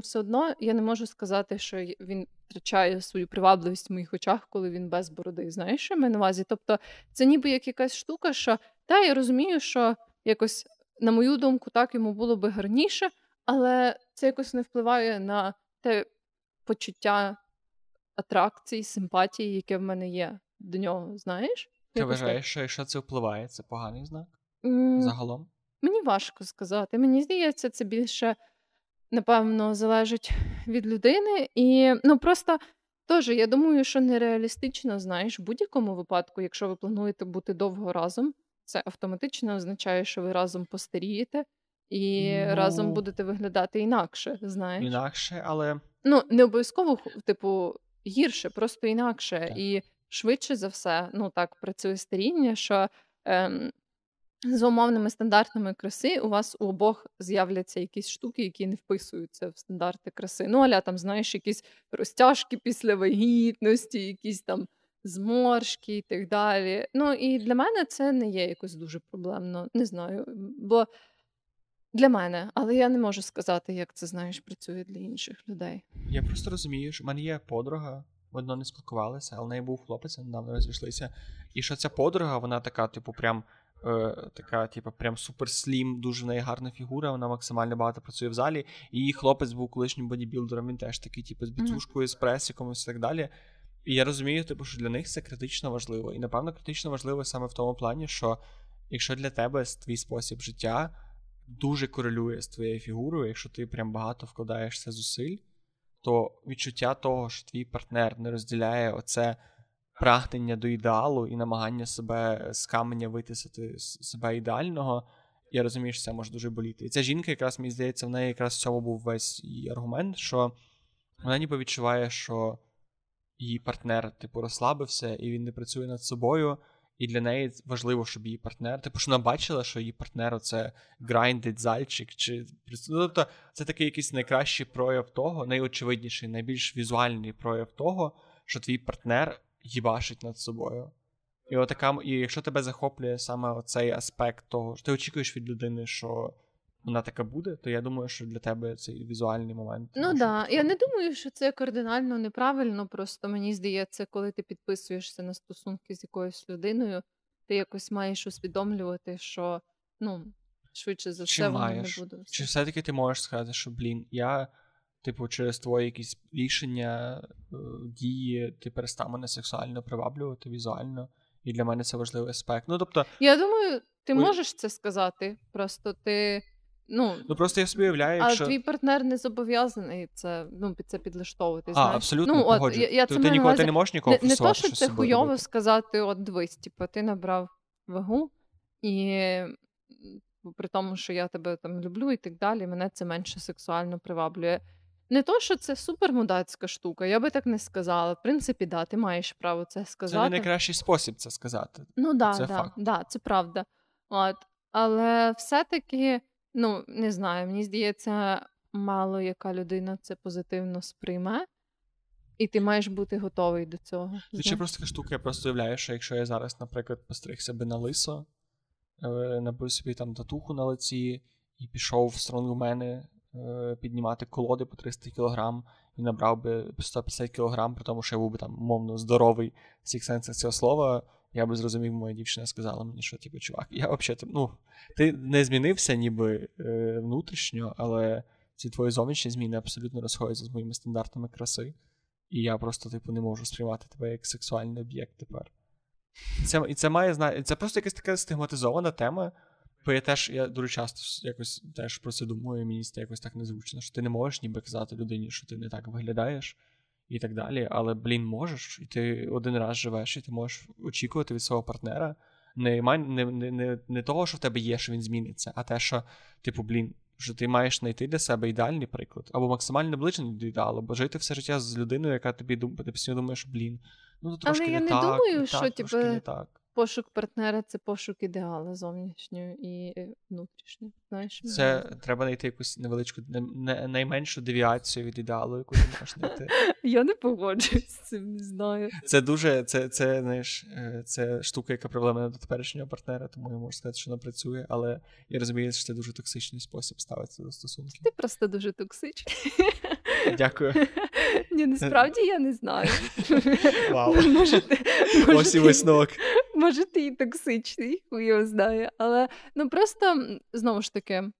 все одно я не можу сказати, що він втрачає свою привабливість в моїх очах, коли він без бороди. Знаєш, що я на увазі? Тобто, це ніби як якась штука, що та я розумію, що якось, на мою думку, так йому було би гарніше, але це якось не впливає на те почуття атракції, симпатії, яке в мене є до нього, знаєш? Ти вважаєш, що якщо це впливає, це поганий знак? Mm, Загалом? Мені важко сказати. Мені здається, це більше, напевно, залежить від людини. І ну просто теж я думаю, що нереалістично, знаєш, в будь-якому випадку, якщо ви плануєте бути довго разом, це автоматично означає, що ви разом постарієте і ну... разом будете виглядати інакше. знаєш. Інакше, але. Ну, не обов'язково, типу, гірше, просто інакше. Так. І швидше за все, ну так працює старіння, що ем, за умовними стандартами краси у вас у обох з'являться якісь штуки, які не вписуються в стандарти краси. Ну, аля там, знаєш, якісь розтяжки після вагітності, якісь там зморшки і так далі. Ну і для мене це не є якось дуже проблемно, не знаю. Бо Для мене, але я не можу сказати, як це знаєш, працює для інших людей. Я просто розумію, що в мене є подруга, ми одно не спілкувалися, але в неї був хлопець, недавно розійшлися. І що ця подруга, вона така, типу, прям е, така, типу, прям суперслім, дуже в неї гарна фігура, вона максимально багато працює в залі. І її хлопець був колишнім бодібілдером, він теж такий, типу, з біцушкою, з пресіком і так далі. І я розумію, типу, що для них це критично важливо. І, напевно, критично важливо саме в тому плані, що якщо для тебе твій спосіб життя дуже корелює з твоєю фігурою, якщо ти прям багато вкладаєшся зусиль, то відчуття того, що твій партнер не розділяє оце прагнення до ідеалу і намагання себе з каменя витисати з себе ідеального, я розумію, що це може дуже боліти. І ця жінка, якраз мені здається, в неї якраз в цьому був весь її аргумент, що вона ніби відчуває, що її партнер, типу, розслабився і він не працює над собою. І для неї важливо, щоб її партнер. Типу, що вона бачила, що її партнер це грайндить зальчик. Чи ну, тобто це такий якийсь найкращий прояв того, найочевидніший, найбільш візуальний прояв того, що твій партнер їбашить над собою. І отака, і якщо тебе захоплює саме оцей аспект того, що ти очікуєш від людини, що вона така буде, то я думаю, що для тебе цей візуальний момент. Ну так. Да. Я не думаю, що це кардинально неправильно. Просто мені здається, коли ти підписуєшся на стосунки з якоюсь людиною, ти якось маєш усвідомлювати, що ну, швидше за все воно не буде. Чи все-таки ти можеш сказати, що блін, я. Типу, через твої якісь рішення, е, дії, ти перестав мене сексуально приваблювати візуально, і для мене це важливий аспект. Ну, тобто... Я думаю, ти можеш це сказати. Просто ти Ну, ну просто я собі уявляю, якщо... А твій партнер не зобов'язаний це ну, під це підлаштовувати. А, знаєш? абсолютно ну, от, я, я ти, ти, ніколи, ти не можеш нікого Не, не то, що це хуйово робити. сказати, от дивись, типу, ти набрав вагу, і при тому, що я тебе там люблю і так далі, мене це менше сексуально приваблює. Не то, що це супермудацька штука, я би так не сказала. В принципі, да, ти маєш право це сказати. Це не найкращий спосіб це сказати. Ну да, це да, факт. да, це правда. От. Але все-таки. Ну, не знаю, мені здається, мало яка людина це позитивно сприйме, і ти маєш бути готовий до цього. Ще просто така штука, я просто уявляю, що якщо я зараз, наприклад, постригся би на лисо, е, набив собі там татуху на лиці і пішов в стронгмени піднімати колоди по 300 кг і набрав би 150 кг, при тому, що я був би там умовно здоровий в всіх сенсах цього слова, я би зрозумів, моя дівчина сказала мені, що типу, чувак, я взагалі, ну, ти не змінився ніби е, внутрішньо, але ці твої зовнішні зміни абсолютно розходяться з моїми стандартами краси. І я просто, типу, не можу сприймати тебе як сексуальний об'єкт тепер. Це і це має зна... це просто якась така стигматизована тема. Бо я теж я дуже часто якось теж про це думаю, і мені це якось так незручно, що ти не можеш ніби казати людині, що ти не так виглядаєш і так далі. Але, блін, можеш, і ти один раз живеш, і ти можеш очікувати від свого партнера. Не не, не, не того, що в тебе є, що він зміниться, а те, що, типу, блін, що ти маєш знайти для себе ідеальний приклад, або максимально наближений до ідеалу, бо жити все життя з людиною, яка тобі думає, ти постійно думаєш, блін, ну то трошки Але я не, не так, думаю, не що так, типу, не так. Пошук партнера це пошук ідеала зовнішнього і е, внутрішнього. Знаєш, Це треба знайти якусь невеличку, не, найменшу девіацію від ідеалу, яку ти можеш знайти. Я не погоджуюсь з цим, не знаю. Це дуже, це, це, знаєш, е, це штука, яка проблема до теперішнього партнера, тому я можу сказати, що вона працює, але я розумію, що це дуже токсичний спосіб ставитися до стосунків. Ти просто дуже токсичний. Дякую. Ні, насправді я не знаю. Вау. Може, ти, може, Ось і висновок. Може, ти і токсичний, хуй його знає. Але ну просто знову ж таки,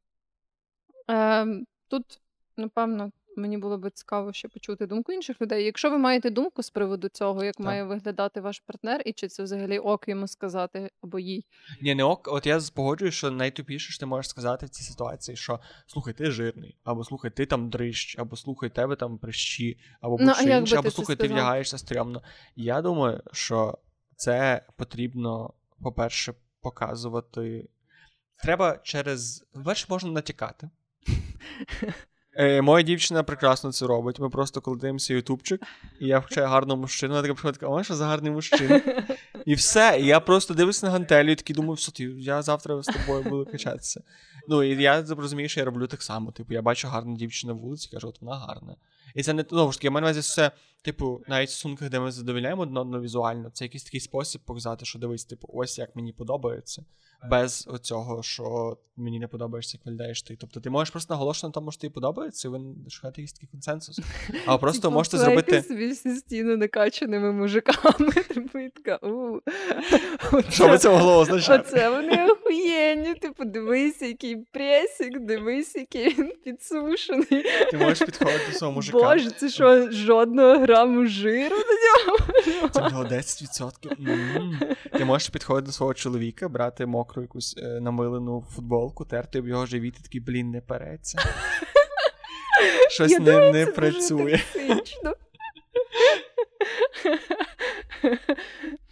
е, тут, напевно, Мені було би цікаво ще почути думку інших людей. Якщо ви маєте думку з приводу цього, як так. має виглядати ваш партнер, і чи це взагалі ок йому сказати або їй? Ні, не ок. От я погоджуюсь, що найтупіше що ти можеш сказати в цій ситуації, що слухай, ти жирний, або слухай, ти там дрищ, або слухай, тебе там прищі, або ну, будь-що інше, або слухай, ти вдягаєшся стрьомно. Я думаю, що це потрібно, по-перше, показувати. Треба через. Бачиш, можна натякати. Е, Моя дівчина прекрасно це робить. Ми просто коли дивимося ютубчик, і я включаю гарного мужчину, вона така приходить, а що за гарний мужчина? І все. І я просто дивлюся на гантелю і такий думаю, все, я завтра з тобою буду качатися. Ну, і я розумію, що я роблю так само. Типу, я бачу гарну дівчину на вулиці, кажу, от вона гарна. І це не знову ж таки, я маю на увазі все Типу, навіть в стосунках, де ми задовільняємо одне одного візуально, це якийсь такий спосіб показати, що дивись, типу, ось як мені подобається, без оцього, що мені не подобаєшся, як виглядаєш ти. Тобто ти можеш просто наголошувати на тому, що тобі подобається, і ви шукаєте якийсь такий консенсус. А просто Типу, можете зробити. собі всі стіни накачаними мужиками. Що би це могло означати? Оце вони охуєнні. Типу, дивись, який пресік, дивись, який він підсушений. Ти можеш підходити до свого мужика. Боже, це що, жодного граму жиру на ньому? Це було 10%. Mm. Ти можеш підходити до свого чоловіка, брати мокру якусь е, намилену футболку, терти об його живіт і такий, блін, не переться. Щось Я не, думаю, не це працює. Дуже токсично.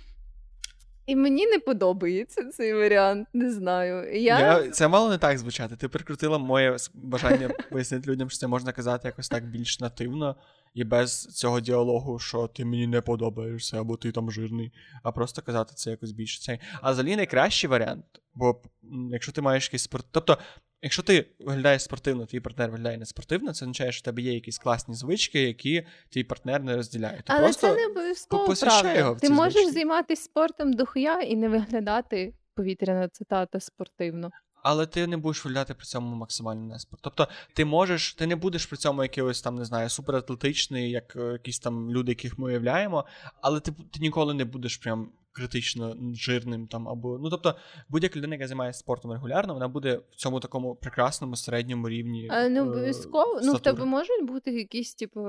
І мені не подобається цей варіант, не знаю. Я... Я... Це мало не так звучати. Ти прикрутила моє бажання пояснити людям, що це можна казати якось так більш нативно і без цього діалогу, що ти мені не подобаєшся, або ти там жирний, а просто казати це якось більш цей. А взагалі найкращий варіант, бо якщо ти маєш якийсь спорт. Тобто, якщо ти виглядаєш спортивно, твій партнер виглядає не спортивно, це означає, що в тебе є якісь класні звички, які твій партнер не розділяє. Ти Але просто... це не обов'язково правда. його в Ти можеш звички. займатися спортом дохуя і не виглядати повітряна цитата спортивно. Але ти не будеш виглядати при цьому максимально неспорт. Тобто, ти можеш, ти не будеш при цьому якийсь там, не знаю, суператлетичний, як е, якісь там люди, яких ми уявляємо, але ти, ти ніколи не будеш прям критично жирним там або. Ну тобто, будь-яка людина, яка займається спортом регулярно, вона буде в цьому такому прекрасному середньому рівні. Але не е, обов'язково. Ну, в тебе можуть бути якісь, типу,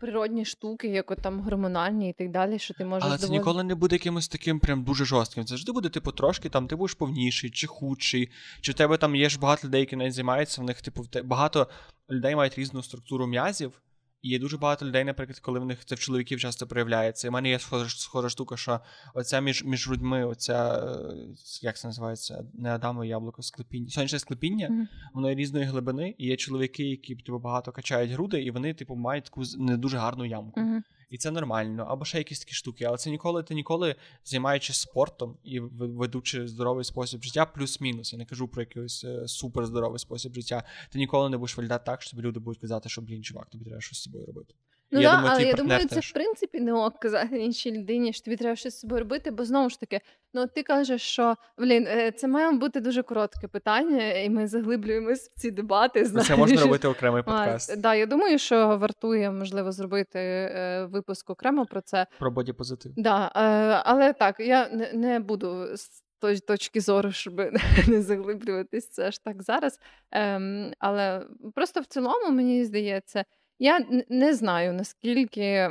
природні штуки, як от там гормональні і так далі, що ти можеш Але це доволі- ніколи не буде якимось таким прям дуже жорстким. Це завжди буде, типу, трошки там ти будеш повніший чи худший, чи в тебе там є ж багато людей, які навіть займаються, в них, типу, багато людей мають різну структуру м'язів. І є дуже багато людей, наприклад, коли в них це в чоловіків часто проявляється. І в мене є схожа, схожа штука, що оця між, між грудьми, оця, е, як це називається, не Адамове яблуко, склепіння, сонячне склепіння, Мгм. воно є різної глибини, і є чоловіки, які типу, багато качають груди, і вони, типу, мають таку не дуже гарну ямку. Мгм. І це нормально, або ще якісь такі штуки. Але це ніколи ти ніколи займаючись спортом і ведучи здоровий спосіб життя, плюс-мінус. Я не кажу про якийсь е, суперздоровий спосіб життя. Ти ніколи не будеш виглядати так, що тобі люди будуть казати, що блін, чувак, тобі треба щось з собою робити. Ну І да, думаю, але я думаю, це теж. в принципі не ок казати іншій людині, що тобі треба щось з собою робити, бо знову ж таки, ну ти кажеш, що блін, е, це має бути дуже коротке питання, і ми заглиблюємось в ці дебати. Знаєш. Це можна робити окремий А, подкаст да, я думаю, що вартує можливо зробити е, випуск окремо про це. про бодіпозитив. Да, е, але так, я не, не буду з тої точки зору, щоб не заглиблюватись це аж так зараз. Ем, але просто в цілому, мені здається, я не знаю, наскільки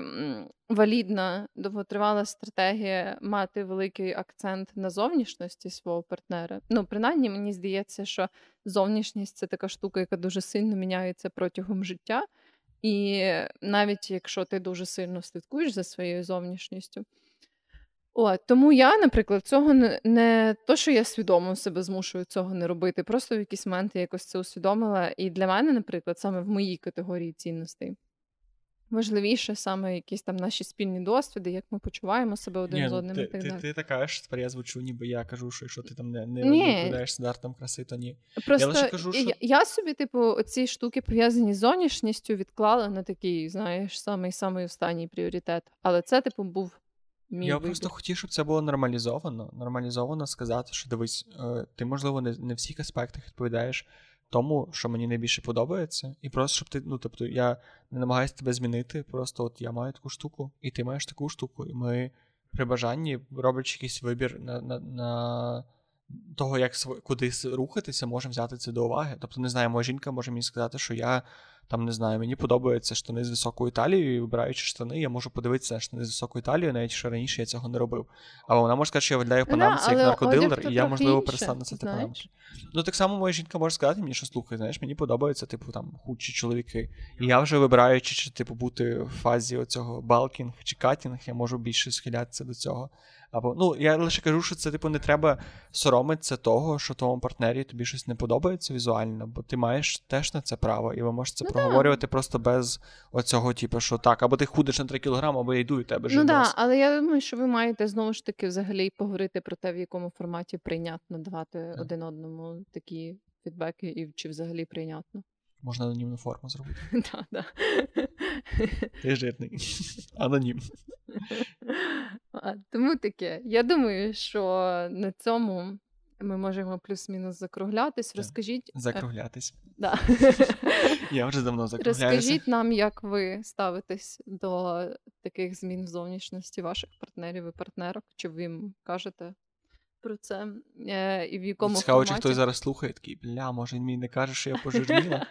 валідна довготривала стратегія мати великий акцент на зовнішності свого партнера. Ну, принаймні, мені здається, що зовнішність це така штука, яка дуже сильно міняється протягом життя. І навіть якщо ти дуже сильно слідкуєш за своєю зовнішністю. От, тому я, наприклад, цього не, не то, що я свідомо себе змушую цього не робити, просто в якийсь момент я якось це усвідомила. І для мене, наприклад, саме в моїй категорії цінностей важливіше саме якісь там наші спільні досвіди, як ми почуваємо себе один Ні, з ну, одним ти, і так ти, далі. ти така ж, тепер я звучу, ніби я кажу, що якщо ти там не, не, відповідаєш стандартам краси, то ні. Просто лише кажу, що- я, я собі, типу, оці штуки пов'язані з зовнішністю відклала на такий, знаєш, самий самий останній пріоритет. Але це, типу, був мій Я вибір. просто хотів, щоб це було нормалізовано. Нормалізовано сказати, що дивись, е, ти, можливо, не, не в всіх аспектах відповідаєш тому, що мені найбільше подобається. І просто щоб ти, ну тобто, я не намагаюся тебе змінити. Просто от я маю таку штуку, і ти маєш таку штуку. І ми при бажанні, роблячи якийсь вибір на, на, на того, як кудись рухатися, можемо взяти це до уваги. Тобто, не знаю, моя жінка може мені сказати, що я там не знаю, мені подобаються штани з високою талією, і вибираючи штани, я можу подивитися на штани з високою талією, навіть що раніше я цього не робив. Або вона може сказати, що я виглядаю Ну да, як наркодилер, і я, можливо, перестану носити знаєш. панамки. Ну так само моя жінка може сказати мені, що слухай, знаєш, мені подобаються, типу, там худші чоловіки. І я вже вибираючи, чи типу бути в фазі оцього балкінг чи катінг, я можу більше схилятися до цього. Або ну я лише кажу, що це типу не треба соромитися того, що твоєму партнері тобі щось не подобається візуально, бо ти маєш теж на це право, і ви можете це Ну, проговорювати просто без оцього, типу, що так, або ти худиш на 3 кілограми, або я йду і тебе Ну так, да, але я думаю, що ви маєте знову ж таки взагалі поговорити про те, в якому форматі прийнятно давати Так. один одному такі фідбеки, і чи взагалі прийнятно. Можна анонімну форму зробити. Да, да. Ти жирний. Анонім. Тому таке. Я думаю, що на цьому ми можемо плюс-мінус закруглятись. Розкажіть. е, Закруглятись. Да. Я вже давно закругляюся. Розкажіть нам, як ви ставитесь до таких змін в зовнішності ваших партнерів і партнерок, чи ви їм кажете про це, е, і в якому Цікаво, чи хтось зараз слухає, такий, бля, може він мені не каже, що я пожирніла.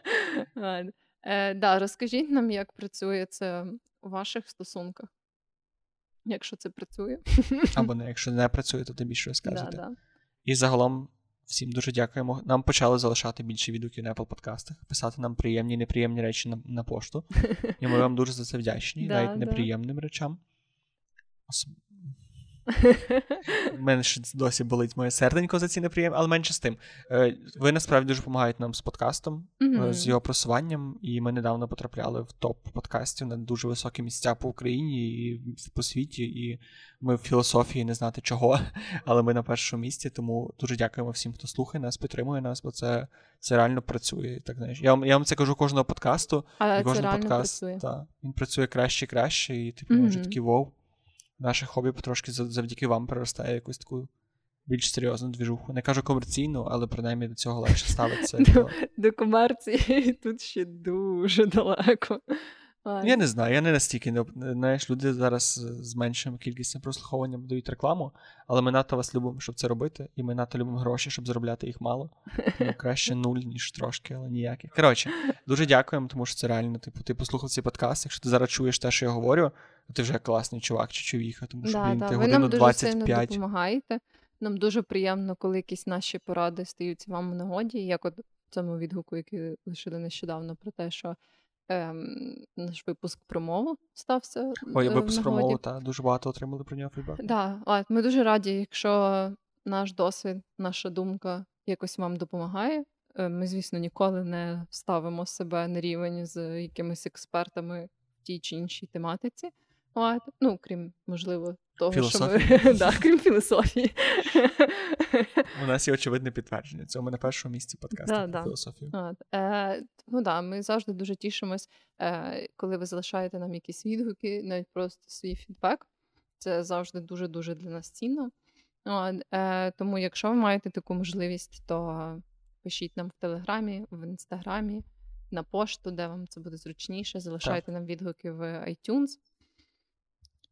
Е, да, розкажіть нам, як працює це у ваших стосунках, якщо це працює. Або не, якщо не працює, то тим більше Да, розказуйте. да. І загалом всім дуже дякуємо. Нам почали залишати більше відгуків на Apple подкастах, писати нам приємні і неприємні речі на, на пошту. І ми вам дуже за це вдячні, навіть да. неприємним речам. Мене ще досі болить моє серденько за ці неприємні, але менше з тим. Е, Ви насправді дуже допомагаєте нам з подкастом, Мгм. з його просуванням, і ми недавно потрапляли в топ подкастів на дуже високі місця по Україні і по світі. І ми в філософії не знати чого, але ми на першому місці. Тому дуже дякуємо всім, хто слухає нас, підтримує нас, бо це, це реально працює. Так знаєш. Я вам я вам це кажу кожного подкасту. А І це кожен реально подкаст працює. та, він працює краще і краще, і типу mm вже такий вов. Наше хобі потрошки зав- завдяки вам переростає якусь таку більш серйозну двіжуху. Не кажу комерційну, але принаймні до цього легше ставиться. До комерції тут ще дуже далеко. А, Я не знаю, я не настільки не знаєш, люди зараз з меншим кількістю прослуховуванням дають рекламу, але ми надто вас любимо, щоб це робити, і ми надто любимо гроші, щоб заробляти їх мало. Тому краще нуль, ніж трошки, але ніяких. Коротше, дуже дякуємо, тому що це реально, типу, ти послухав цей подкаст. Якщо ти зараз чуєш те, що я говорю, то ти вже класний чувак чи човіха, тому що Да, блін, да. ти Ви годину нам дуже сильно допомагаєте. Нам дуже приємно, коли якісь наші поради стаються вам в нагоді, як от в цьому відгуку, який лишили нещодавно, про те, що ем, наш випуск про мову стався. Ой, е, випуск про мову, та дуже багато отримали про нього фідбек. Да, от, ми дуже раді, якщо наш досвід, наша думка якось вам допомагає. Е, Ми, звісно, ніколи не ставимо себе на рівень з якимись експертами в тій чи іншій тематиці. От, ну, крім, можливо, того, що ми да, крім філософії. У нас є очевидне підтвердження. Це ми на першому місці подкасту Да, да. філософію. От, е, ну да, ми завжди дуже тішимось, е, коли ви залишаєте нам якісь відгуки, навіть просто свій фідбек. Це завжди дуже-дуже для нас цінно. От, е, тому, якщо ви маєте таку можливість, то пишіть нам в Телеграмі, в інстаграмі, на пошту, де вам це буде зручніше. Залишайте нам відгуки в iTunes.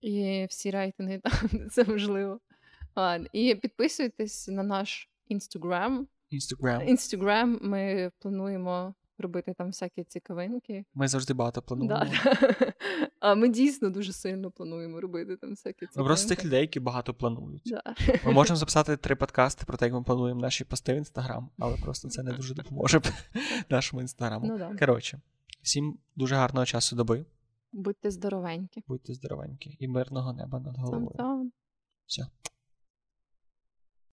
І всі рейтинги там, це можливо. І підписуйтесь на наш інстаграм. Інстаграм. Інстаграм ми плануємо робити там всякі цікавинки. Ми завжди багато плануємо. Да, да. А ми дійсно дуже сильно плануємо робити там всякі цікавинки. Ми просто тих людей, які багато планують. Да. Ми можемо записати три подкасти про те, як ми плануємо наші пости в інстаграм, але просто це не дуже допоможе нашому інстаграму. Ну, да. Коротше, всім дуже гарного часу доби. Будьте здоровенькі. Будьте здоровенькі і мирного неба над головою. Все.